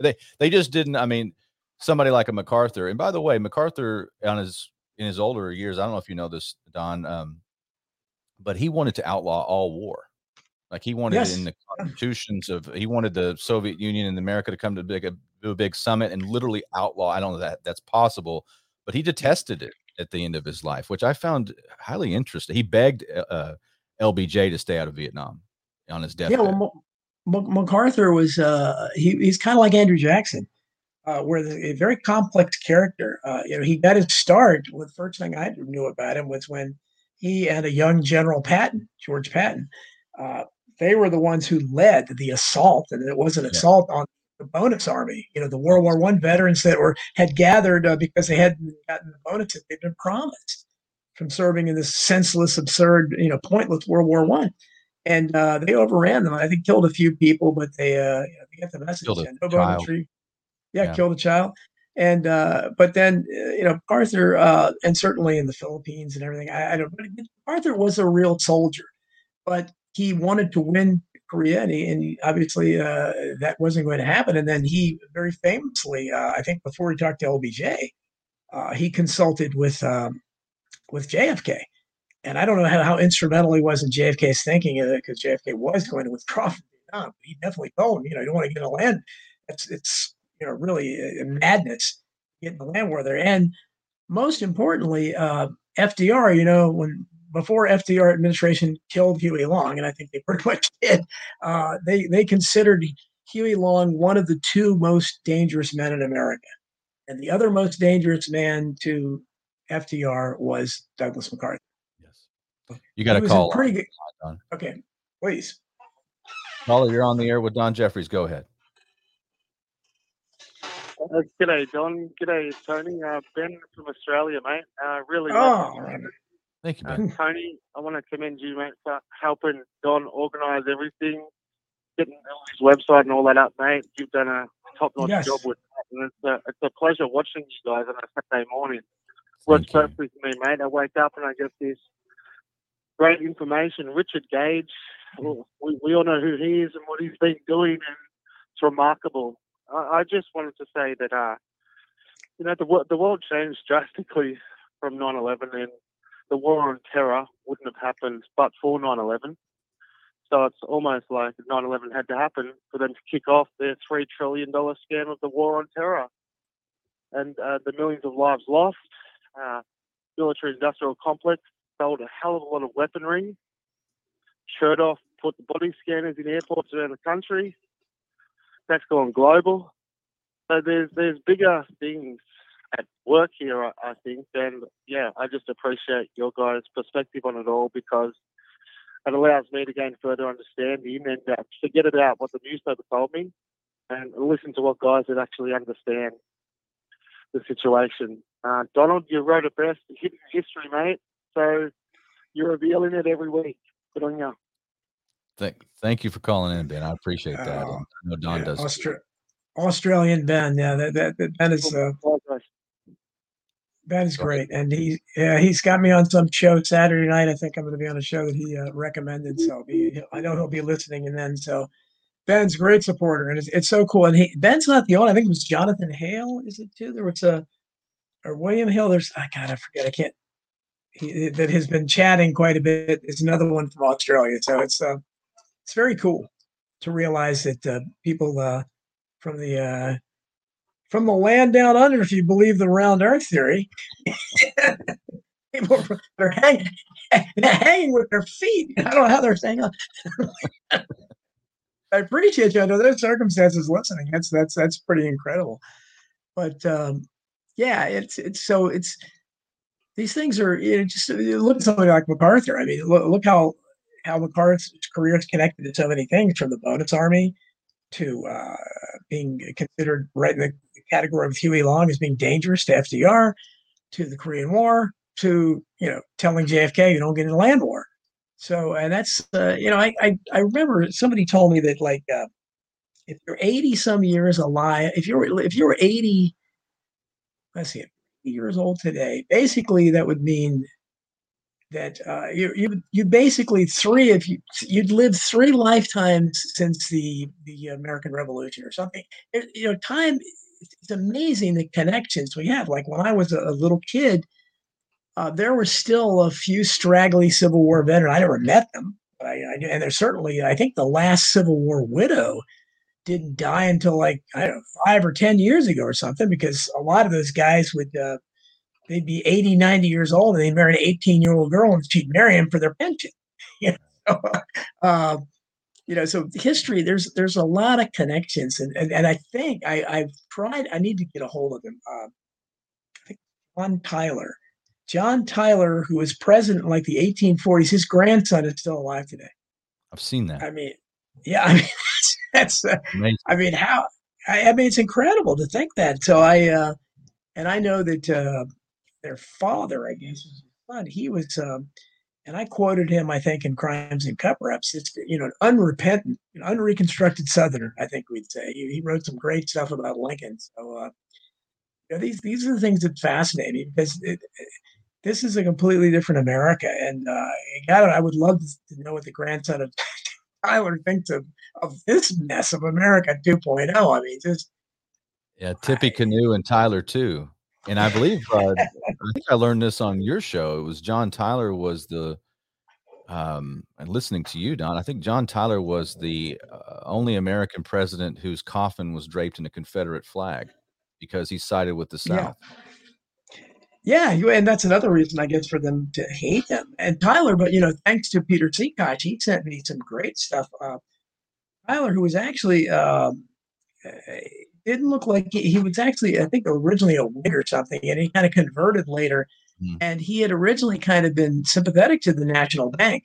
they, they just didn't. I mean, somebody like a MacArthur. And by the way, MacArthur on his in his older years, I don't know if you know this, Don, um, but he wanted to outlaw all war. Like he wanted yes. in the constitutions of he wanted the Soviet Union and America to come to big a, a big summit and literally outlaw. I don't know that that's possible, but he detested it at the end of his life, which I found highly interesting. He begged uh, uh LBJ to stay out of Vietnam on his deathbed. Yeah, well, MacArthur was uh, he, he's kind of like Andrew Jackson uh, where the, a very complex character. Uh, you know, he got his start. The first thing I knew about him was when he and a young General Patton, George Patton, uh, they were the ones who led the assault, and it was an yeah. assault on the bonus army. You know, the World War One veterans that were had gathered uh, because they hadn't gotten the bonuses they'd been promised from serving in this senseless, absurd, you know, pointless World War One. And uh, they overran them. I think killed a few people, but they, uh, you know, they got the message. Killed a child yeah, yeah. killed a child. And uh, but then uh, you know Arthur, uh, and certainly in the Philippines and everything. I, I don't. But Arthur was a real soldier, but he wanted to win Korea, and, he, and he, obviously uh, that wasn't going to happen. And then he very famously, uh, I think, before he talked to LBJ, uh, he consulted with um, with JFK. And I don't know how, how instrumental he was in JFK's thinking of it, because JFK was going to withdraw from Vietnam. He definitely told him, you know, you don't want to get in a land. It's it's you know, really uh, madness getting the land war there. And most importantly, uh, FDR, you know, when before FDR administration killed Huey Long, and I think they pretty (laughs) much did, uh, they they considered Huey Long one of the two most dangerous men in America, and the other most dangerous man to FDR was Douglas MacArthur. Yes, you got to call. Pretty good. Okay, please. Caller, you're on the air with Don Jeffries. Go ahead. Uh, g'day, Don. G'day, Tony. Uh, ben from Australia, mate. Uh, really Oh, love right. Thank you, Uh, Ben. (laughs) Tony, I want to commend you, mate, for helping Don organise everything, getting his website and all that up, mate. You've done a top-notch Yes. job with that, and it's a, it's a pleasure watching you guys on a Saturday morning. Works Thank you. perfectly for me, mate. I wake up and I get this great information. Richard Gage, well, we, we all know who he is and what he's been doing, and it's remarkable. I, I just wanted to say that, uh, you know, the, wo- the world changed drastically from 9-11 and the war on terror wouldn't have happened but for 9-11. So it's almost like 9-11 had to happen for them to kick off their $3 trillion scam of the war on terror. And uh, the millions of lives lost, uh, military industrial complex sold a hell of a lot of weaponry, shirt off, put the body scanners in airports around the country. That's gone global. So there's there's bigger things at work here, I, I think. And yeah, I just appreciate your guys' perspective on it all because it allows me to gain further understanding and uh, forget about what the newspaper told me and listen to what guys that actually understand the situation. Uh, Donald, you wrote it best, hidden history, mate. So you're revealing it every week. Good on you. Thank, thank you for calling in, Ben. I appreciate that. And I know Don Yeah, does. Austra- Australian Ben. Yeah, that, that, that Ben is uh, Ben is great, and he yeah he's got me on some show Saturday night. I think I'm going to be on a show that he uh, recommended, so be, I know he'll be listening. And then so Ben's great supporter, and it's, it's so cool. And he, Ben's not the only. I think it was Jonathan Hale. Is it too? There was a or William Hill. There's I gotta forget. I can't. He, that has been chatting quite a bit. Is another one from Australia. So it's uh it's very cool to realize that uh, people uh, from the uh, from the land down under, if you believe the round Earth theory, people are hanging, hanging with their feet. I don't know how they're staying on. I appreciate you under those circumstances listening. That's that's that's pretty incredible. But um, yeah, it's it's so it's these things are you know, just you look at somebody like MacArthur. I mean, look, look how how MacArthur's career is connected to so many things, from the Bonus Army to uh, being considered right in the category of Huey Long as being dangerous to FDR, to the Korean War, to you know telling JFK you don't get in a land war. So and that's uh, you know I, I I remember somebody told me that like uh, if you're 80 some years alive, if you're if you're 80, let's see, years old today, basically that would mean that uh, you you you basically three if you you'd lived three lifetimes since the the American Revolution or something. You know, time it's amazing the connections we have. Like when I was a, little kid, uh, there were still a few straggly Civil War veterans. I never met them, I, I and there's certainly I think the last Civil War widow didn't die until like I don't know five or ten years ago or something because a lot of those guys would. Uh, they'd be 80, 90 years old and they married an 18 year old girl and she'd marry him for their pension. (laughs) You know, (laughs) uh, you know, so history, there's, there's a lot of connections. And, and, and I think I, I've tried, I need to get a hold of him. Uh, I think John Tyler, John Tyler, who was president in like the 1840s, his grandson is still alive today. I've seen that. I mean, yeah, (laughs) I mean, that's, uh. I mean, how, I, I mean, it's incredible to think that. So I, uh, and I know that, uh, their father, I guess, was his son. He was, um, and I quoted him, I think, in Crimes and Cover Ups. It's, you know, an unrepentant, an unreconstructed Southerner, I think we'd say. He, he wrote some great stuff about Lincoln. So, uh, you know, these, these are the things that fascinate me because it, it, this is a completely different America. And uh, God, I would love to know what the grandson of (laughs) Tyler thinks of, of this mess of America 2.0. I mean, just. Yeah, Tippecanoe and Tyler too. And I believe uh, I think I learned this on your show. It was John Tyler was the um and listening to you Don, I think John Tyler was the uh, only American president whose coffin was draped in a Confederate flag because he sided with the South. Yeah, you, and that's another reason, I guess, for them to hate him. And Tyler, but you know, thanks to Peter Seacock, he sent me some great stuff. Uh, Tyler, who was actually um, uh, didn't look like he, he, was actually, I think, originally a Whig or something, and he kind of converted later. Mm. And he had originally kind of been sympathetic to the National Bank,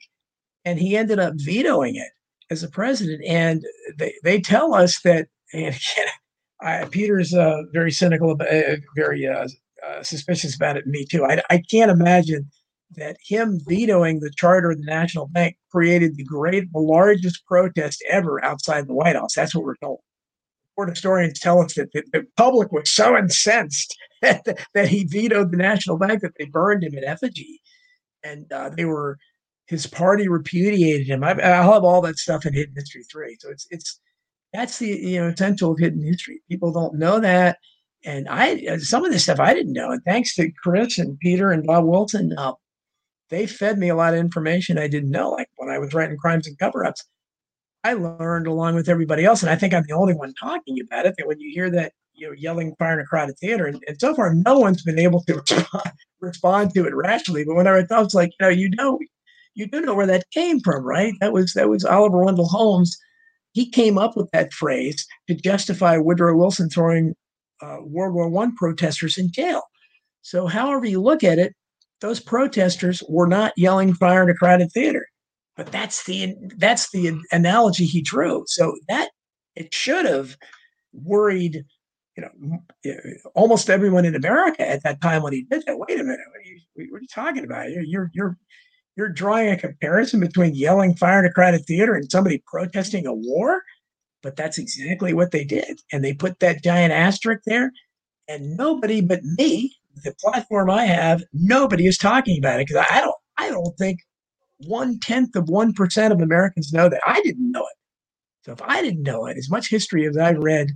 and he ended up vetoing it as a president. And they, they tell us that, and again, (laughs) I, Peter's uh, very cynical, about, uh, very uh, uh, suspicious about it. Me too. I, I can't imagine that him vetoing the charter of the National Bank created the great, the largest protest ever outside the White House. That's what we're told. Court historians tell us that the, the public was so incensed (laughs) that, that he vetoed the National Bank that they burned him in effigy, and uh, they were his party repudiated him. I, I'll have all that stuff in Hidden History three. So it's it's that's the you know essential of hidden history. People don't know that, and I some of this stuff I didn't know. And thanks to Chris and Peter and Bob Wilson, uh, they fed me a lot of information I didn't know. Like when I was writing Crimes and Cover-ups, I learned along with everybody else, and I think I'm the only one talking about it. That when you hear that you know yelling fire in a crowded theater, and, and so far no one's been able to (laughs) respond, to it rationally. But when I was like, you know, you know, you do know where that came from, right? That was that was Oliver Wendell Holmes. He came up with that phrase to justify Woodrow Wilson throwing uh, World War One protesters in jail. So, however you look at it, those protesters were not yelling fire in a crowded theater. But that's the that's the analogy he drew. So that it should have worried, you know, almost everyone in America at that time when he did that. Wait a minute, what are you, what are you talking about? You're, you're you're drawing a comparison between yelling fire in a crowded theater and somebody protesting a war. But that's exactly what they did, and they put that giant asterisk there, and nobody but me the platform I have, nobody is talking about it because I don't I don't think one tenth of one percent of Americans know that. I didn't know it. So if I didn't know it, as much history as I've read,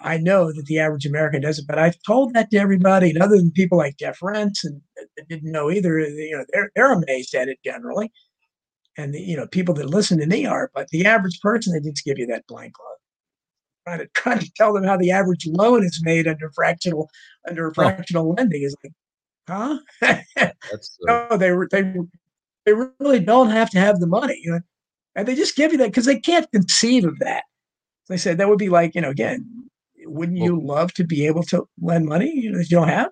I know that the average American doesn't. But I've told that to everybody, and other than people like Jeff Rense and that didn't know either, you know, they're they're amazed at it generally. And the, you know, people that listen to me are, but the average person, they just give you that blank look trying to (laughs) trying to tell them how the average loan is made under fractional under fractional lending is like, huh? (laughs) That's, uh, no, they were they they really don't have to have the money, you know? and they just give you that because they can't conceive of that. They said that would be like, you know, again, wouldn't you love to be able to lend money you know, that you don't have?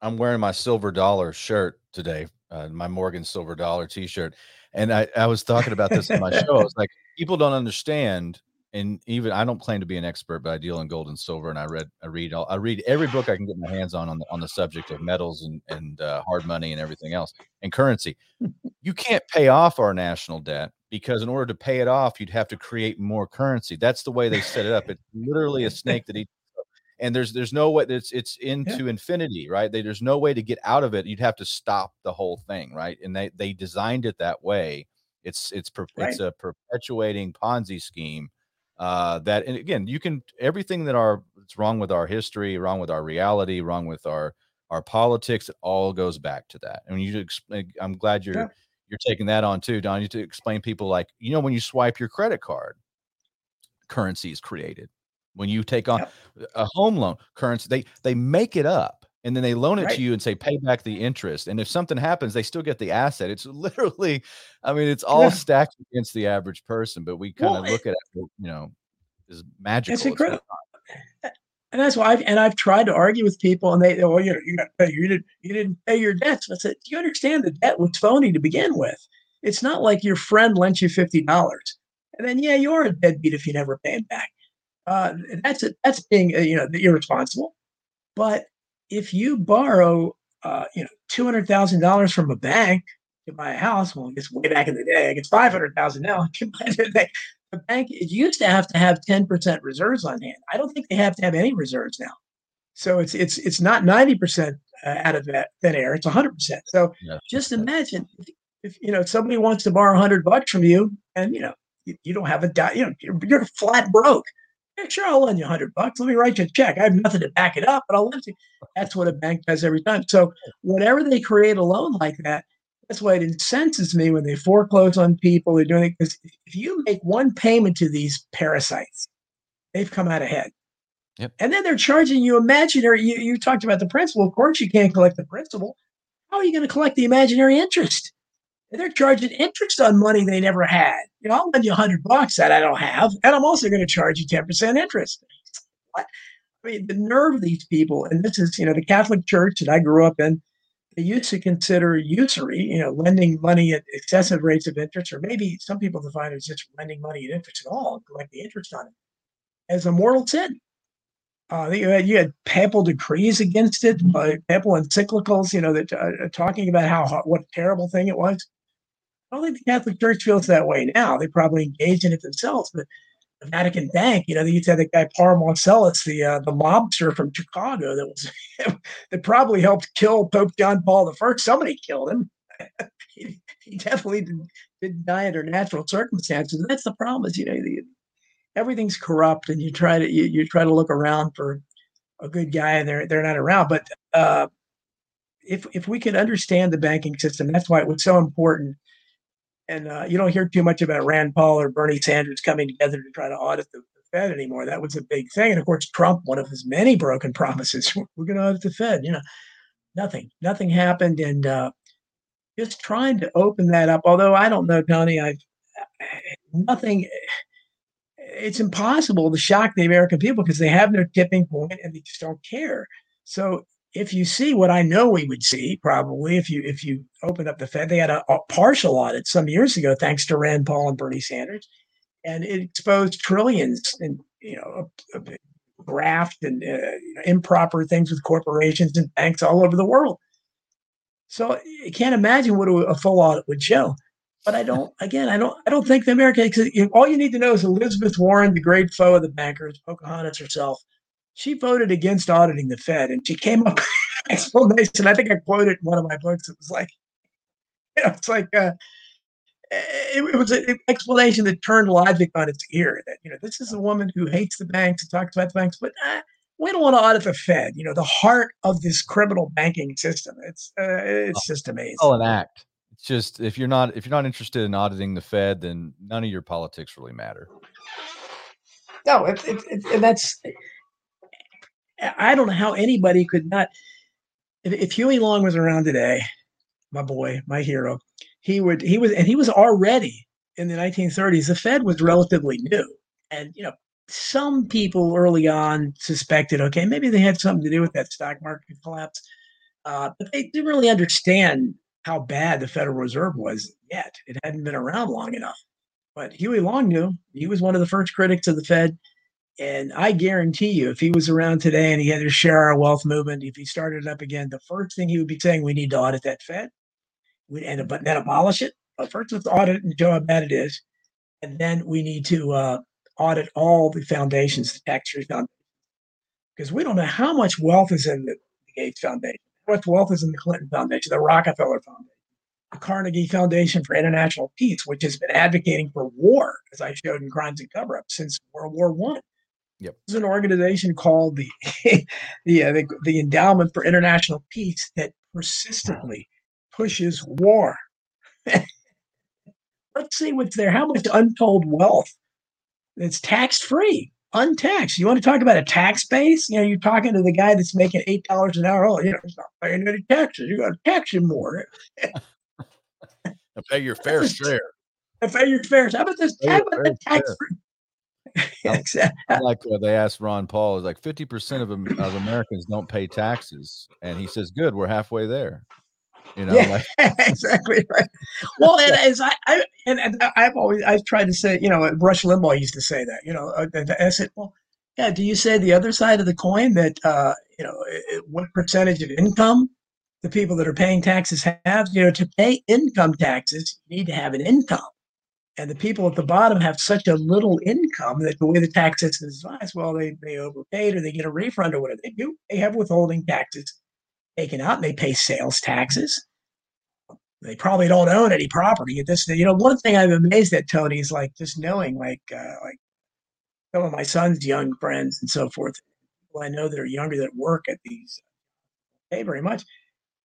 I'm wearing my silver dollar shirt today, uh, my Morgan silver dollar T-shirt, and I I was talking about this in my show. I was like, people don't understand and even I don't claim to be an expert, but I deal in gold and silver, and I read, I read, I read every book I can get my hands on on the, on the subject of metals and and uh, hard money and everything else and currency. (laughs) you can't pay off our national debt because in order to pay it off, you'd have to create more currency. That's the way they set it up. It's literally a snake that eats. And there's there's no way it's it's into yeah. infinity, right? They, there's no way to get out of it. You'd have to stop the whole thing, right? And they they designed it that way. It's it's right. it's a perpetuating Ponzi scheme uh, that and again you can everything that are it's wrong with our history wrong with our reality wrong with our our politics it all goes back to that and you explain i'm glad you're yeah. you're taking that on too don you to explain people like you know when you swipe your credit card currency is created when you take on yeah. a home loan currency they they make it up and then they loan it right. to you and say pay back the interest. And if something happens they still get the asset. It's (laughs) literally i mean it's all yeah. stacked against the average person but we kind of well, look at it you know as magical it's incredible and that's why I've, and I've tried to argue with people and they oh you know you got to pay you didn't you didn't pay your debts. I said do you understand the debt was phony to begin with? It's not like your friend lent you fifty dollars. And then yeah you're a deadbeat if you never pay him back. Uh, that's it that's being uh, you know irresponsible. But if you borrow, uh, you know, two hundred thousand dollars from a bank to buy a house, well, I guess way back in the day, I guess five hundred thousand now. (laughs) the bank it used to have to have ten percent reserves on hand. I don't think they have to have any reserves now. So it's it's it's not ninety percent uh, out of that thin air. It's hundred percent. So yeah, just imagine if, if, you know somebody wants to borrow hundred bucks from you, and you know you, you don't have a you know you're, you're flat broke sure, I'll lend you a hundred bucks. Let me write you a check. I have nothing to back it up, but I'll lend you. (laughs) That's what a bank does every time. So whenever they create a loan like that, that's why it incenses me when they foreclose on people. They're doing it because if you make one payment to these parasites, they've come out ahead. Yep. And then they're charging you imaginary. You, you talked about the principal. Of course, you can't collect the principal. How are you going to collect the imaginary interest? They're charging interest on money they never had. You know, I'll lend you a hundred bucks that I don't have, and I'm also going to charge you 10% interest. What? I mean, the nerve of these people, and this is, you know, the Catholic Church that I grew up in, they used to consider usury, you know, lending money at excessive rates of interest, or maybe some people define it as just lending money at interest at all, collect the interest on it, as a mortal sin. Uh, you had you had papal decrees against it, uh, papal encyclicals, you know, that uh, talking about how what terrible thing it was. I don't think the Catholic Church feels that way now. They probably engage in it themselves, but the Vatican Bank, you know, they used to have that guy Paul Marcinkus, the uh, the mobster from Chicago, that was (laughs) that probably helped kill Pope John Paul I. Somebody killed him. (laughs) he, he, definitely didn't, didn't, die under natural circumstances. And that's the problem. Is you know, the, everything's corrupt, and you try to you, you try to look around for a good guy, and they're they're not around. But uh, if if we can understand the banking system, that's why it was so important and uh, you don't hear too much about Rand Paul or Bernie Sanders coming together to try to audit the, the, Fed anymore. That was a big thing. And of course, Trump, one of his many broken promises, we're going to audit the Fed. You know, nothing, nothing happened. And uh, just trying to open that up. Although I don't know, Tony, I've nothing. It's impossible to shock the American people because they have no tipping point and they just don't care. So if you see what I know we would see, probably if you if you open up the Fed, they had a, a, partial audit some years ago, thanks to Rand Paul and Bernie Sanders, and it exposed trillions and you know graft and uh, improper things with corporations and banks all over the world. So you can't imagine what a, a full audit would show. But I don't. Again, I don't. I don't think the American. All you need to know is Elizabeth Warren, the great foe of the bankers, Pocahontas herself she voted against auditing the Fed, and she came up with (laughs) an explanation. I think I quoted in one of my books. It was like, you know, it's like uh, it, it, was an explanation that turned logic on its ear. That you know, this is a woman who hates the banks and talks about the banks, but uh, we don't want to audit the Fed. You know, the heart of this criminal banking system. It's uh, it's just amazing. Oh, an act. It's just if you're not if you're not interested in auditing the Fed, then none of your politics really matter. No, it's, it's, it's and that's I don't know how anybody could not. If, if Huey Long was around today, my boy, my hero, he would he was and he was already in the 1930s. The Fed was relatively new, and you know some people early on suspected, okay, maybe they had something to do with that stock market collapse, uh, but they didn't really understand how bad the Federal Reserve was yet. It hadn't been around long enough. But Huey Long knew. He was one of the first critics of the Fed. And I guarantee you, if he was around today and he had to share our wealth movement, if he started it up again, the first thing he would be saying, we need to audit that Fed, we, and then abolish it. But first, let's audit and show how bad it is, and then we need to uh, audit all the foundations, the tax-free foundations, because we don't know how much wealth is in the Gates Foundation, how much wealth is in the Clinton Foundation, the Rockefeller Foundation, the Carnegie Foundation for International Peace, which has been advocating for war, as I showed in Crimes and Cover-Up, since World War One. Yep. There's an organization called the (laughs) the, uh, the, the Endowment for International Peace that persistently pushes war. (laughs) Let's see what's there. How much untold wealth It's tax free, untaxed. You want to talk about a tax base? You know, you're talking to the guy that's making eight dollars an hour. Oh, you know, he's not paying any taxes. You got to tax him more. (laughs) pay your fair share. Pay your fair. Share, how about this? How about the tax free? (laughs) exactly. (laughs) Like uh, they asked Ron Paul, is like 50% of, of Americans don't pay taxes. And he says, good, we're halfway there. You know, yeah, like, (laughs) exactly right. Well, and as I, I and, and, I've always I've tried to say, you know, Rush Limbaugh used to say that, you know, uh, I said, well, yeah, do you say the other side of the coin that uh, you know what percentage of income the people that are paying taxes have? You know, to pay income taxes, you need to have an income and the people at the bottom have such a little income that the way the tax system is well, they, they overpaid or they get a refund or whatever they do. They have withholding taxes taken out and they pay sales taxes. They probably don't own any property this. You know, one thing I'm amazed at, Tony, is like just knowing like uh, like some of my son's young friends and so forth. People I know that are younger that work at these pay very much.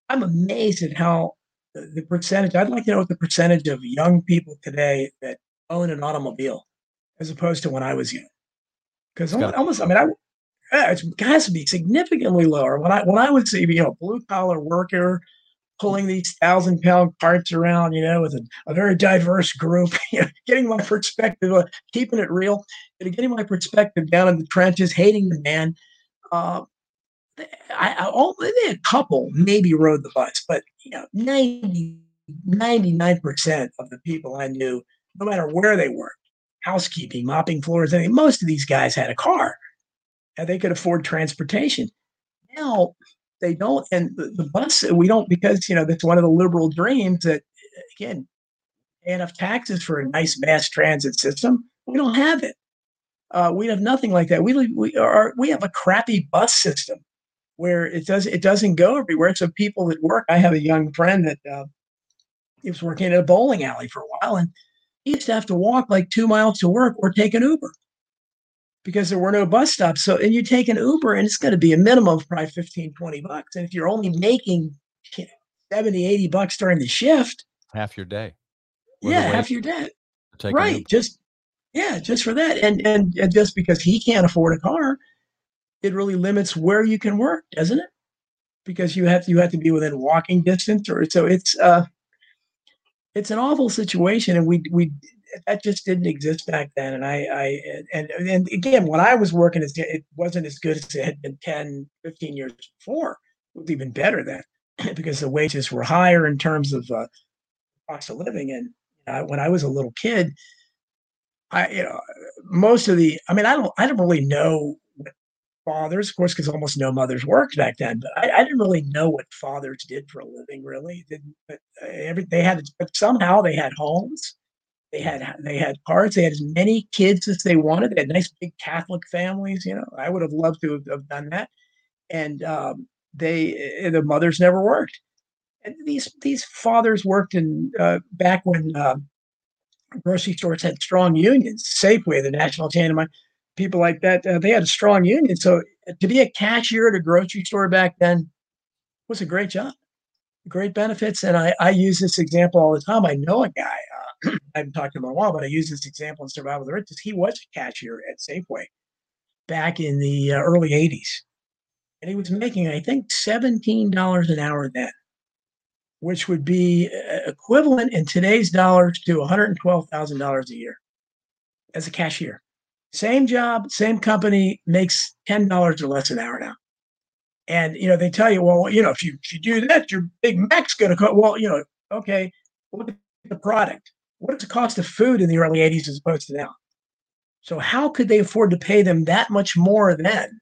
I'm amazed at how the, percentage. I'd like to know what the percentage of young people today that own an automobile, as opposed to when I was young. Because almost, almost, I mean, I yeah, it has to be significantly lower. When I when I was you know blue collar worker pulling these thousand pound carts around, you know, with a, a very diverse group, (laughs) you know, getting my perspective, uh, keeping it real, getting my perspective down in the trenches, hating the man. Uh, I, I only a couple maybe rode the bus, but you know, 90, 99% of the people I knew, no matter where they worked, housekeeping, mopping floors, I mean, most of these guys had a car. and they could afford transportation. Now they don't, and the, the bus we don't because you know that's one of the liberal dreams that again enough taxes for a nice mass transit system. We don't have it. Uh, we have nothing like that. We we are we have a crappy bus system where it does it doesn't go everywhere. So people that work, I have a young friend that uh, he was working at a bowling alley for a while, and he used to have to walk like two miles to work or take an Uber because there were no bus stops. So, and you take an Uber and it's going to be a minimum of probably 15, 20 bucks. And if you're only making you know, 70, 80 bucks during the shift, half your day. Yeah, half your day. Right. Just, yeah, just for that. And, and, and just because he can't afford a car, it really limits where you can work, doesn't it? Because you have to, you have to be within walking distance or so it's, uh, it's an awful situation. And we, we, that just didn't exist back then. And I, I, and, and again, when I was working, it wasn't as good as it had been 10, 15 years before. It was even better then (clears throat) because the wages were higher in terms of uh, cost of living. And when I was a little kid, I, you know, most of the, I mean, I don't, I don't really know fathers, of course, because almost no mothers worked back then, but I, I, didn't really know what fathers did for a living, really. Didn't, but uh, every, they had, but somehow they had homes they had they had cars. They had as many kids as they wanted. They had nice big Catholic families. You know, I would have loved to have, done that. And um, they the mothers never worked. And these these fathers worked in uh, back when uh, grocery stores had strong unions. Safeway, the national chain of people like that, uh, they had a strong union. So uh, to be a cashier at a grocery store back then was a great job, great benefits. And I, I use this example all the time. I know a guy. (clears throat) I haven't talked to him in a while, but I use this example in Survival of the Richest. He was a cashier at Safeway back in the uh, early 80s. And he was making, I think, $17 an hour then, which would be uh, equivalent in today's dollars to $112,000 a year as a cashier. Same job, same company, makes $10 or less an hour now. And, you know, they tell you, well, you know, if you, if you do that, your Big Mac's going to cost. Well, you know, okay, look at the product what's the cost of food in the early 80s as opposed to now? So how could they afford to pay them that much more then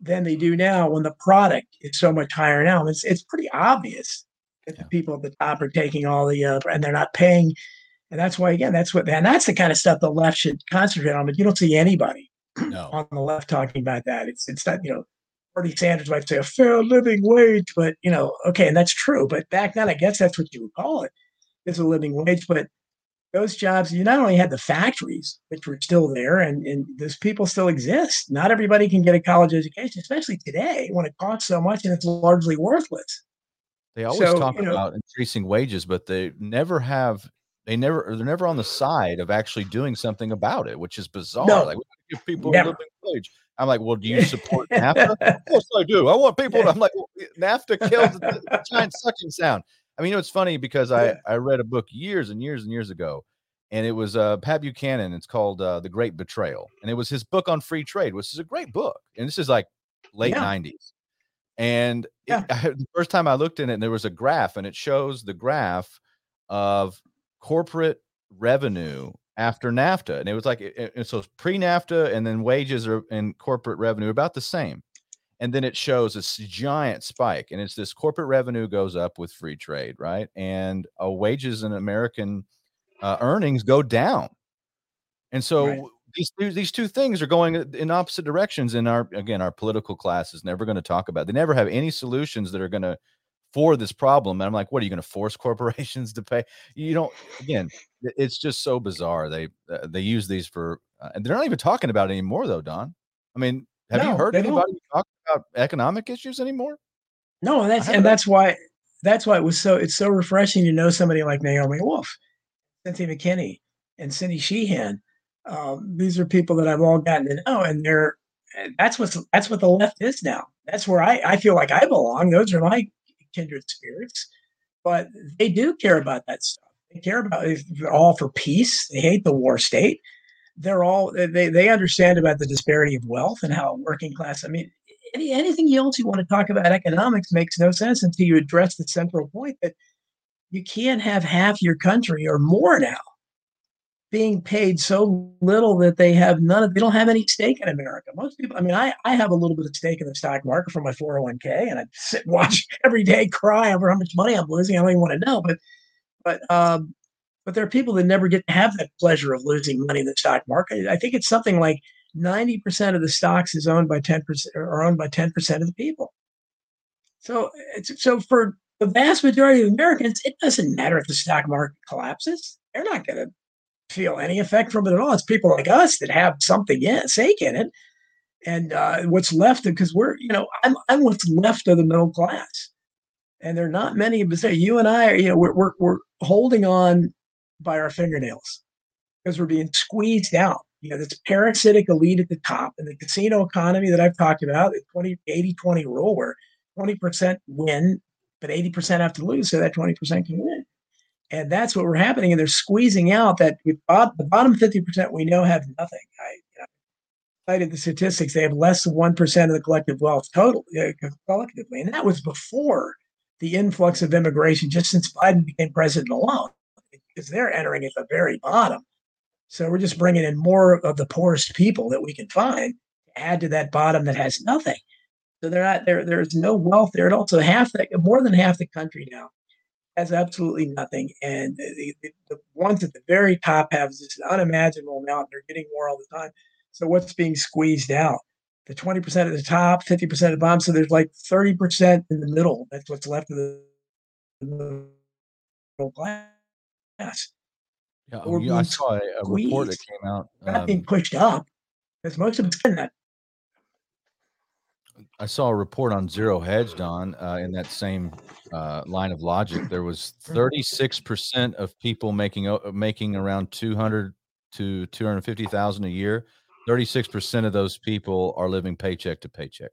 than they do now when the product is so much higher now? It's it's pretty obvious that yeah. the people at the top are taking all the uh, and they're not paying. And that's why again, that's what and that's the kind of stuff the left should concentrate on. But you don't see anybody no. on the left talking about that. It's it's not, you know, Bernie Sanders might say a fair living wage, but you know, okay, and that's true. But back then I guess that's what you would call it. It's a living wage. But those jobs, you not only had the factories, which were still there, and, and those people still exist. Not everybody can get a college education, especially today when it costs so much and it's largely worthless. They always so, talk you know, about increasing wages, but they never have. They never. They're never on the side of actually doing something about it, which is bizarre. No, like, give people never. a living wage. I'm like, well, do you support (laughs) NAFTA? of course I do. I want people. To, (laughs) I'm like, well, NAFTA kills the, the giant sucking sound. I mean, you know, it's funny because I, I read a book years and years and years ago, and it was uh, Pat Buchanan. It's called uh, The Great Betrayal, and it was his book on free trade, which is a great book. And this is like late yeah. 90s. And yeah. (laughs) it, the first time I looked in it, and there was a graph, and it shows the graph of corporate revenue after NAFTA, and it was like it, it, so pre NAFTA, and then wages are and corporate revenue about the same. And then it shows this giant spike and it's this corporate revenue goes up with free trade right? And uh, wages and american uh, earnings go down. And so right. these these two things are going in opposite directions and our again our political class is never going to talk about they never have any solutions that are going to for this problem and i'm like what are you going to force (laughs) corporations to pay you don't again it's just so bizarre they uh, they use these for uh, and they're not even talking about it anymore though don i mean have no, you heard anybody don't. talk about economic issues anymore? No, and that's and that's why that's why it was so it's so refreshing to know somebody like Naomi Wolf, Cynthia McKinney, and Cindy Sheehan. Um, these are people that I've all gotten to know, and they're that's what that's what the left is now. That's where I, I feel like I belong. Those are my kindred spirits, but they do care about that stuff. They care about they're all for peace. They hate the war state they're all they they understand about the disparity of wealth and how working class. I mean, any, anything else you want to talk about economics makes no sense until you address the central point that you can't have half your country or more now being paid so little that they have none of they don't have any stake in America. Most people, I mean, I, I have a little bit of stake in the stock market for my 401k and I sit watch (laughs) every day cry over how much money I'm losing. I don't even want to know. But but um but there are people that never get to have that pleasure of losing money in the stock market. I think it's something like 90% of the stocks is owned by 10% or owned by 10% of the people. So it's, so for the vast majority of Americans, it doesn't matter if the stock market collapses. They're not going to feel any effect from it at all. It's people like us that have something in sake in it, and uh, what's left of because we're you know I'm I'm what's left of the middle class, and there are not many of us there. You and I are you know we're we're, we're holding on by our fingernails because we're being squeezed out. You know, this parasitic elite at the top and the casino economy that I've talked about, the 20, 80 20 rule where 20% win, but 80% have to lose, so that 20% can win. And that's what we're happening. And they're squeezing out that the bottom 50% we know have nothing. I cited the statistics. They have less than 1% of the collective wealth total uh, collectively. And that was before the influx of immigration, just since Biden became president alone, because they're entering at the very bottom. So we're just bringing in more of the poorest people that we can find to add to that bottom that has nothing. So they're not there. There's no wealth there. And also half the more than half the country now has absolutely nothing. And the, the, the ones at the very top have this unimaginable amount. They're getting more all the time. So what's being squeezed out? The 20% at the top, 50% at the bottom. So there's like 30% in the middle. That's what's left of the middle class. Yeah, oh, I saw a, a report that came out. Not um, being pushed up because most of it's (laughs) that I saw a report on Zero Hedge, Don, uh, in that same uh, line of logic. There was 36% of people making uh, making around 200 to 250,000 a year. 36% of those people are living paycheck to paycheck.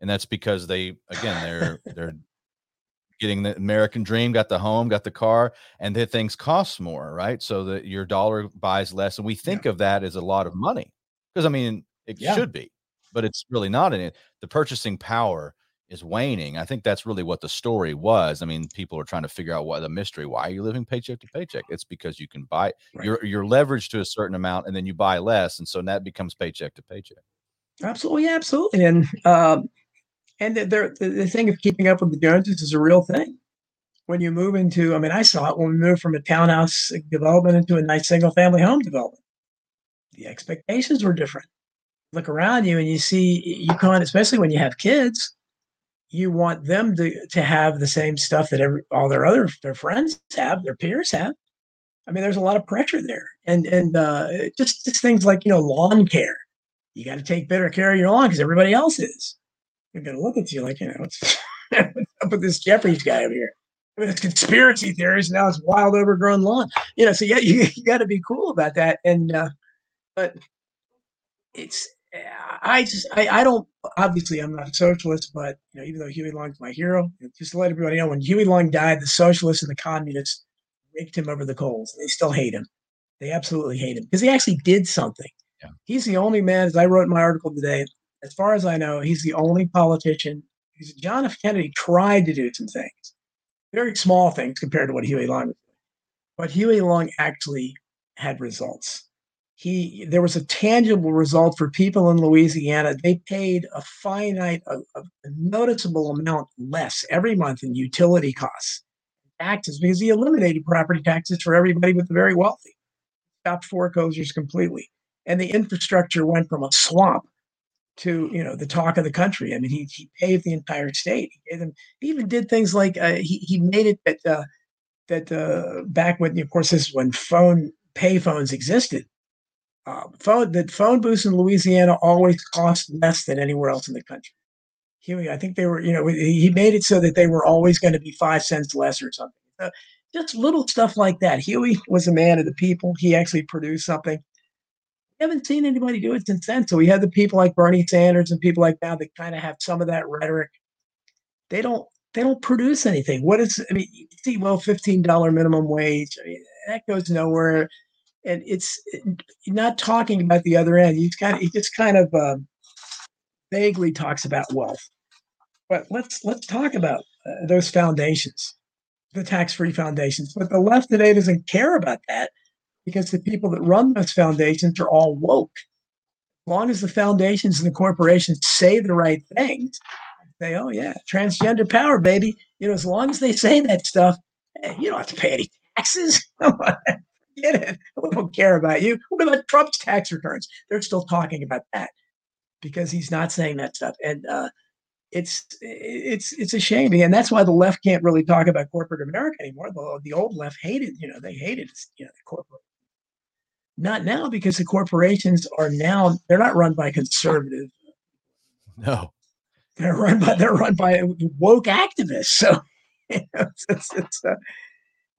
And that's because they again they're they're (laughs) getting the American dream, got the home, got the car, and the things cost more, right? So that your dollar buys less. And we think yeah. of that as a lot of money. Because I mean, it yeah. should be but it's really not in it. The purchasing power is waning. I think that's really what the story was. I mean, people are trying to figure out why the mystery. Why are you living paycheck to paycheck? It's because you can buy right. you're you're leveraged to a certain amount and then you buy less, and so that becomes paycheck to paycheck. Absolutely, absolutely, and um, and the, the the thing of keeping up with the Joneses is a real thing. When you move into, I mean, I saw it when we moved from a townhouse development into a nice single family home development. The expectations were different look around you and you see you can't, especially when you have kids, you want them to to have the same stuff that every all their other their friends have, their peers have. I mean, there's a lot of pressure there, and and uh, just just things like you know lawn care. You got to take better care of your lawn because everybody else is. They're gonna look at you like you know (laughs) what's up with this Jeffries guy over here. I mean, it's conspiracy theories now. It's wild, overgrown lawn. You know, so yeah, (laughs) you, you got to be cool about that. And uh, but it's I just I, I don't obviously I'm not a socialist, but you know even though Huey Long's my hero, just to let everybody know when Huey Long died, the socialists and the communists raked him over the coals. They still hate him. They absolutely hate him because he actually did something. Yeah. He's the only man, as I wrote in my article today, as far as I know, he's the only politician. John F. Kennedy tried to do some things, very small things compared to what Huey Long was doing, but Huey Long actually had results he there was a tangible result for people in Louisiana. They paid a finite, a, a noticeable amount less every month in utility costs, taxes, because he eliminated property taxes for everybody but the very wealthy. Stopped foreclosures completely, and the infrastructure went from a swamp to you know the talk of the country. I mean, he he paved the entire state. He gave them. He even did things like uh, he he made it that uh, that uh, back when of course this is when phone pay phones existed uh, phone the phone booths in Louisiana always cost less than anywhere else in the country. Huey, I think they were, you know, he made it so that they were always going to be five cents less or something. Uh, just little stuff like that. Huey was a man of the people. He actually produced something. We haven't seen anybody do it since then. So we had the people like Bernie Sanders and people like that that kind of have some of that rhetoric. They don't they don't produce anything. What is I mean, you see, well, fifteen dollar minimum wage. I mean, that goes nowhere and it's not talking about the other end. He's kind of he just kind of uh, vaguely talks about wealth. But let's let's talk about uh, those foundations, the tax-free foundations. But the left today doesn't care about that. because the people that run those foundations are all woke. As long as the foundations and the corporations say the right things, say, "Oh yeah, transgender power, baby," you know, as long as they say that stuff, hey, you don't have to pay any taxes. (laughs) Get it? We don't care about you. What about Trump's tax returns? They're still talking about that because he's not saying that stuff. And uh, it's it's it's a shame, and that's why the left can't really talk about corporate America anymore. The, the old left hated, you know, they hated you know the corporate. Not now because the corporations are now they're not run by conservative. No, they're run by they're run by woke activists. So (laughs) you know, it's, it's, it's uh,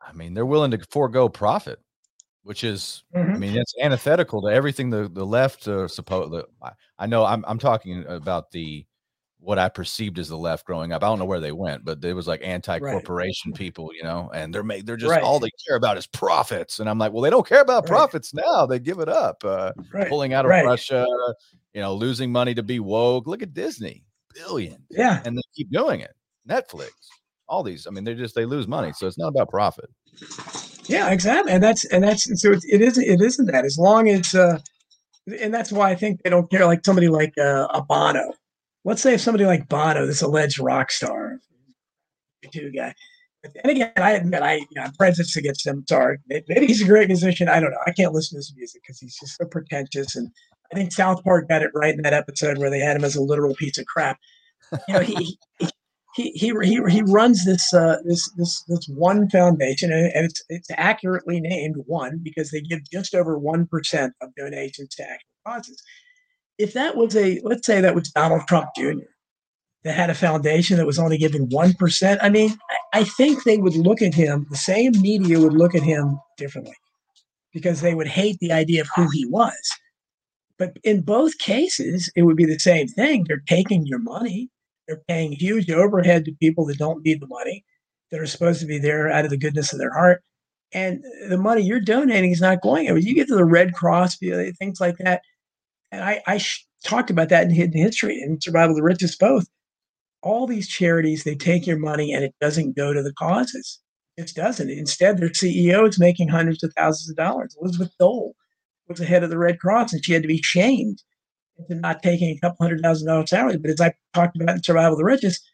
I mean, they're willing to forego profit which is mm-hmm. I mean it's antithetical to everything the the left uh, suppose. I, I know I'm I'm talking about the what I perceived as the left growing up. I don't know where they went, but it was like anti-corporation right. people, you know, and they're make they're just right. all they care about is profits. And I'm like, well, they don't care about right. profits now. They give it up, uh, pulling out of Russia, you know, losing money to be woke. Look at Disney, billion, yeah, and they keep doing it. Netflix, all these. I mean, they just they lose money, so it's not about profit. Yeah, exactly, and that's and that's so it, it isn't it isn't that as long as uh, and that's why I think they don't care like somebody like uh, a Bono. Let's say if somebody like Bono, this alleged rock star, two guy. But then again, I admit I you know, I'm prejudiced against him. Sorry, maybe he's a great musician. I don't know. I can't listen to his music because he's just so pretentious. And I think South Park got it right in that episode where they had him as a literal piece of crap. You know, he, he he he he, runs this uh, this this this one foundation, and it's it's accurately named one because they give just over one percent of donations to actual causes. If that was a let's say that was Donald Trump Jr. that had a foundation that was only giving one percent, I mean, I, I think they would look at him. The same media would look at him differently because they would hate the idea of who he was. But in both cases, it would be the same thing. They're taking your money they're paying huge overhead to people that don't need the money, that are supposed to be there out of the goodness of their heart. And the money you're donating is not going anywhere. You get to the Red Cross, things like that. And I, I sh- talked about that in Hidden History and Survival of the Richest both. All these charities, they take your money and it doesn't go to the causes. It doesn't. Instead, their CEO is making hundreds of thousands of dollars. Elizabeth Dole was the head of the Red Cross and she had to be shamed into not taking a couple hundred thousand dollar salary. But as I talked about in Survival of the Richest,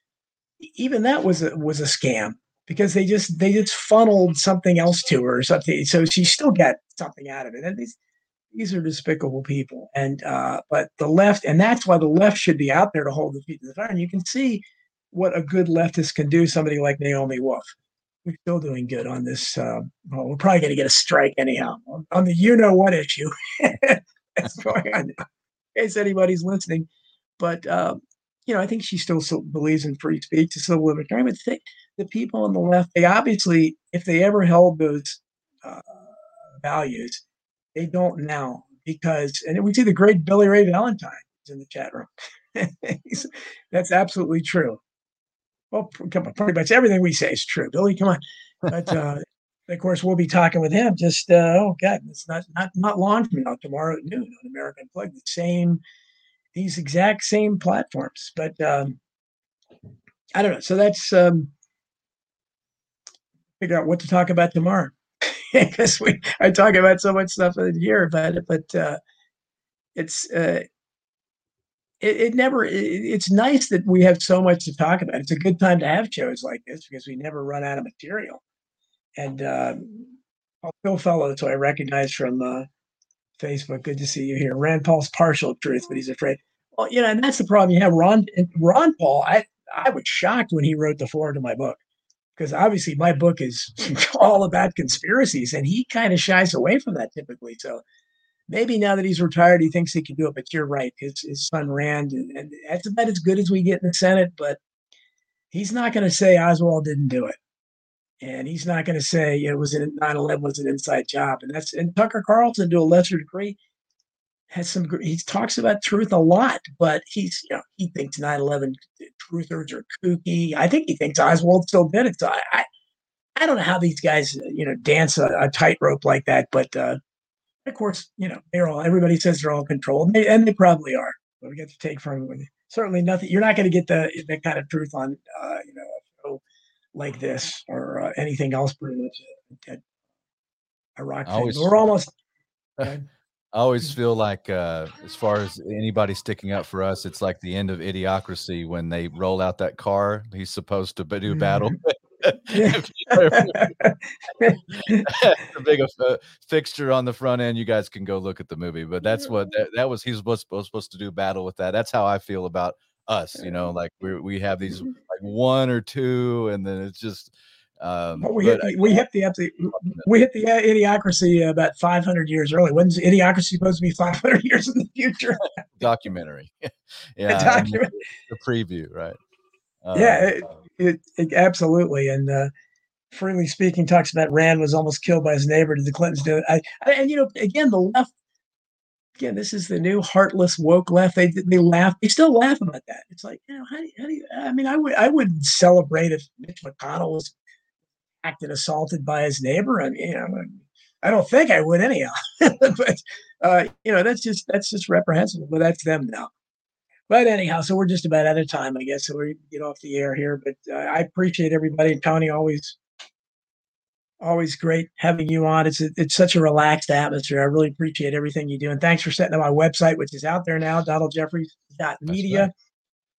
even that was a, was a scam because they just they just funneled something else to her or something. So she still got something out of it. And these these are despicable people. And uh, but the left, and that's why the left should be out there to hold the feet to the fire. And you can see what a good leftist can do. Somebody like Naomi Wolf. We're still doing good on this. Uh, well, we're probably going to get a strike anyhow on, on the you know what issue (laughs) that's going on. Now case anybody's listening. But um, you know, I think she still, still believes in free speech, it's civil libertarian. But the, the people on the left, they obviously, if they ever held those uh, values, they don't now because, and we see the great Billy Ray Valentine is in the chat room. (laughs) That's absolutely true. Well, come on, pretty much everything we say is true. Billy, come on. But (laughs) uh, of course, we'll be talking with him. Just uh, oh god, it's not not not long from now. Tomorrow at noon on American Plug. The same, these exact same platforms. But um, I don't know. So that's um, figure out what to talk about tomorrow (laughs) because we I talk about so much stuff in here it, but uh, it's. Uh, it, it never it, it's nice that we have so much to talk about it's a good time to have shows like this because we never run out of material and uh, Phil Fellows, who I recognize from uh, Facebook. Good to see you here. Rand Paul's partial truth, but he's afraid. Well, you know, and that's the problem. You have Ron Ron Paul. I I was shocked when he wrote the foreword to my book because obviously my book is (laughs) all about conspiracies, and he kind of shies away from that typically. So maybe now that he's retired, he thinks he can do it. But you're right. His his son Rand, and, and that's about as good as we get in the Senate. But he's not going to say Oswald didn't do it and he's not going to say it was an 9/11 was an inside job. And that's and Tucker Carlson to a lesser degree has some. He talks about truth a lot, but he's you know he thinks 9/11 truthers are kooky. I think he thinks Oswald still did it. So I, I, I don't know how these guys you know dance a, a tightrope like that, but uh, of course you know they're all. Everybody says they're all controlled, and they, and they probably are. But we get to take from certainly nothing. You're not going to get the the kind of truth on uh, you know like this or uh, anything else pretty much. a rock always- we're almost. (laughs) I always feel like, uh, as far as anybody sticking up for us, it's like the end of Idiocracy when they roll out that car. He's supposed to do battle. The (laughs) big uh, fixture on the front end. You guys can go look at the movie, but that's what that, that was. He's supposed, was supposed to do battle with that. That's how I feel about us. You know, like we we have these like one or two, and then it's just. Um, But we hit, but I- we hit the we hit the uh, idiocracy about 500 years early. When's idiocracy supposed to be 500 (laughs) years in the future? (laughs) documentary. (laughs) yeah, A and document- the preview, right? Yeah, Um, it, it, it absolutely. And uh, freely speaking, talks about Rand was almost killed by his neighbor. Did the Clintons do it? I, I, and you know, again, the left. Again, this is the new heartless woke left. They they laugh. They still laugh about that. It's like you know, how do you, how do you I mean, I would I would celebrate if Mitch McConnell was acted assaulted by his neighbor. I mean, you know, I don't think I would anyhow. (laughs) but uh, you know, that's just that's just reprehensible. But that's them now. But anyhow, so we're just about out of time, I guess. So we get off the air here. But uh, I appreciate everybody. Tony, always, always great having you on. It's a, it's such a relaxed atmosphere. I really appreciate everything you do. And thanks for setting up my website, which is out there now, donaldjeffries.media. right.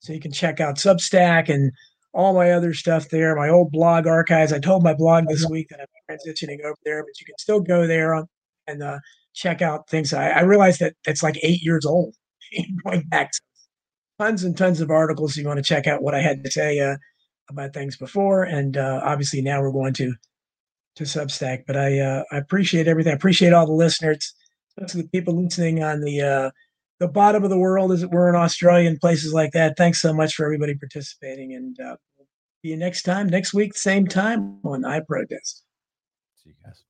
So you can check out Substack and all my other stuff there, my old blog archives. I told my blog this week that I'm transitioning over there, but you can still go there on, and uh, check out things. I, I realized that it's like eight years old (laughs) going back. Tons and tons of articles. You want to check out what I had to say uh, about things before, and uh, obviously now we're going to to Substack. But I uh, I appreciate everything. I appreciate all the listeners, especially the people listening on the uh, the bottom of the world, as it were, in Australia and places like that. Thanks so much for everybody participating, and uh, see you next time, next week, same time on I Protest. see you guys.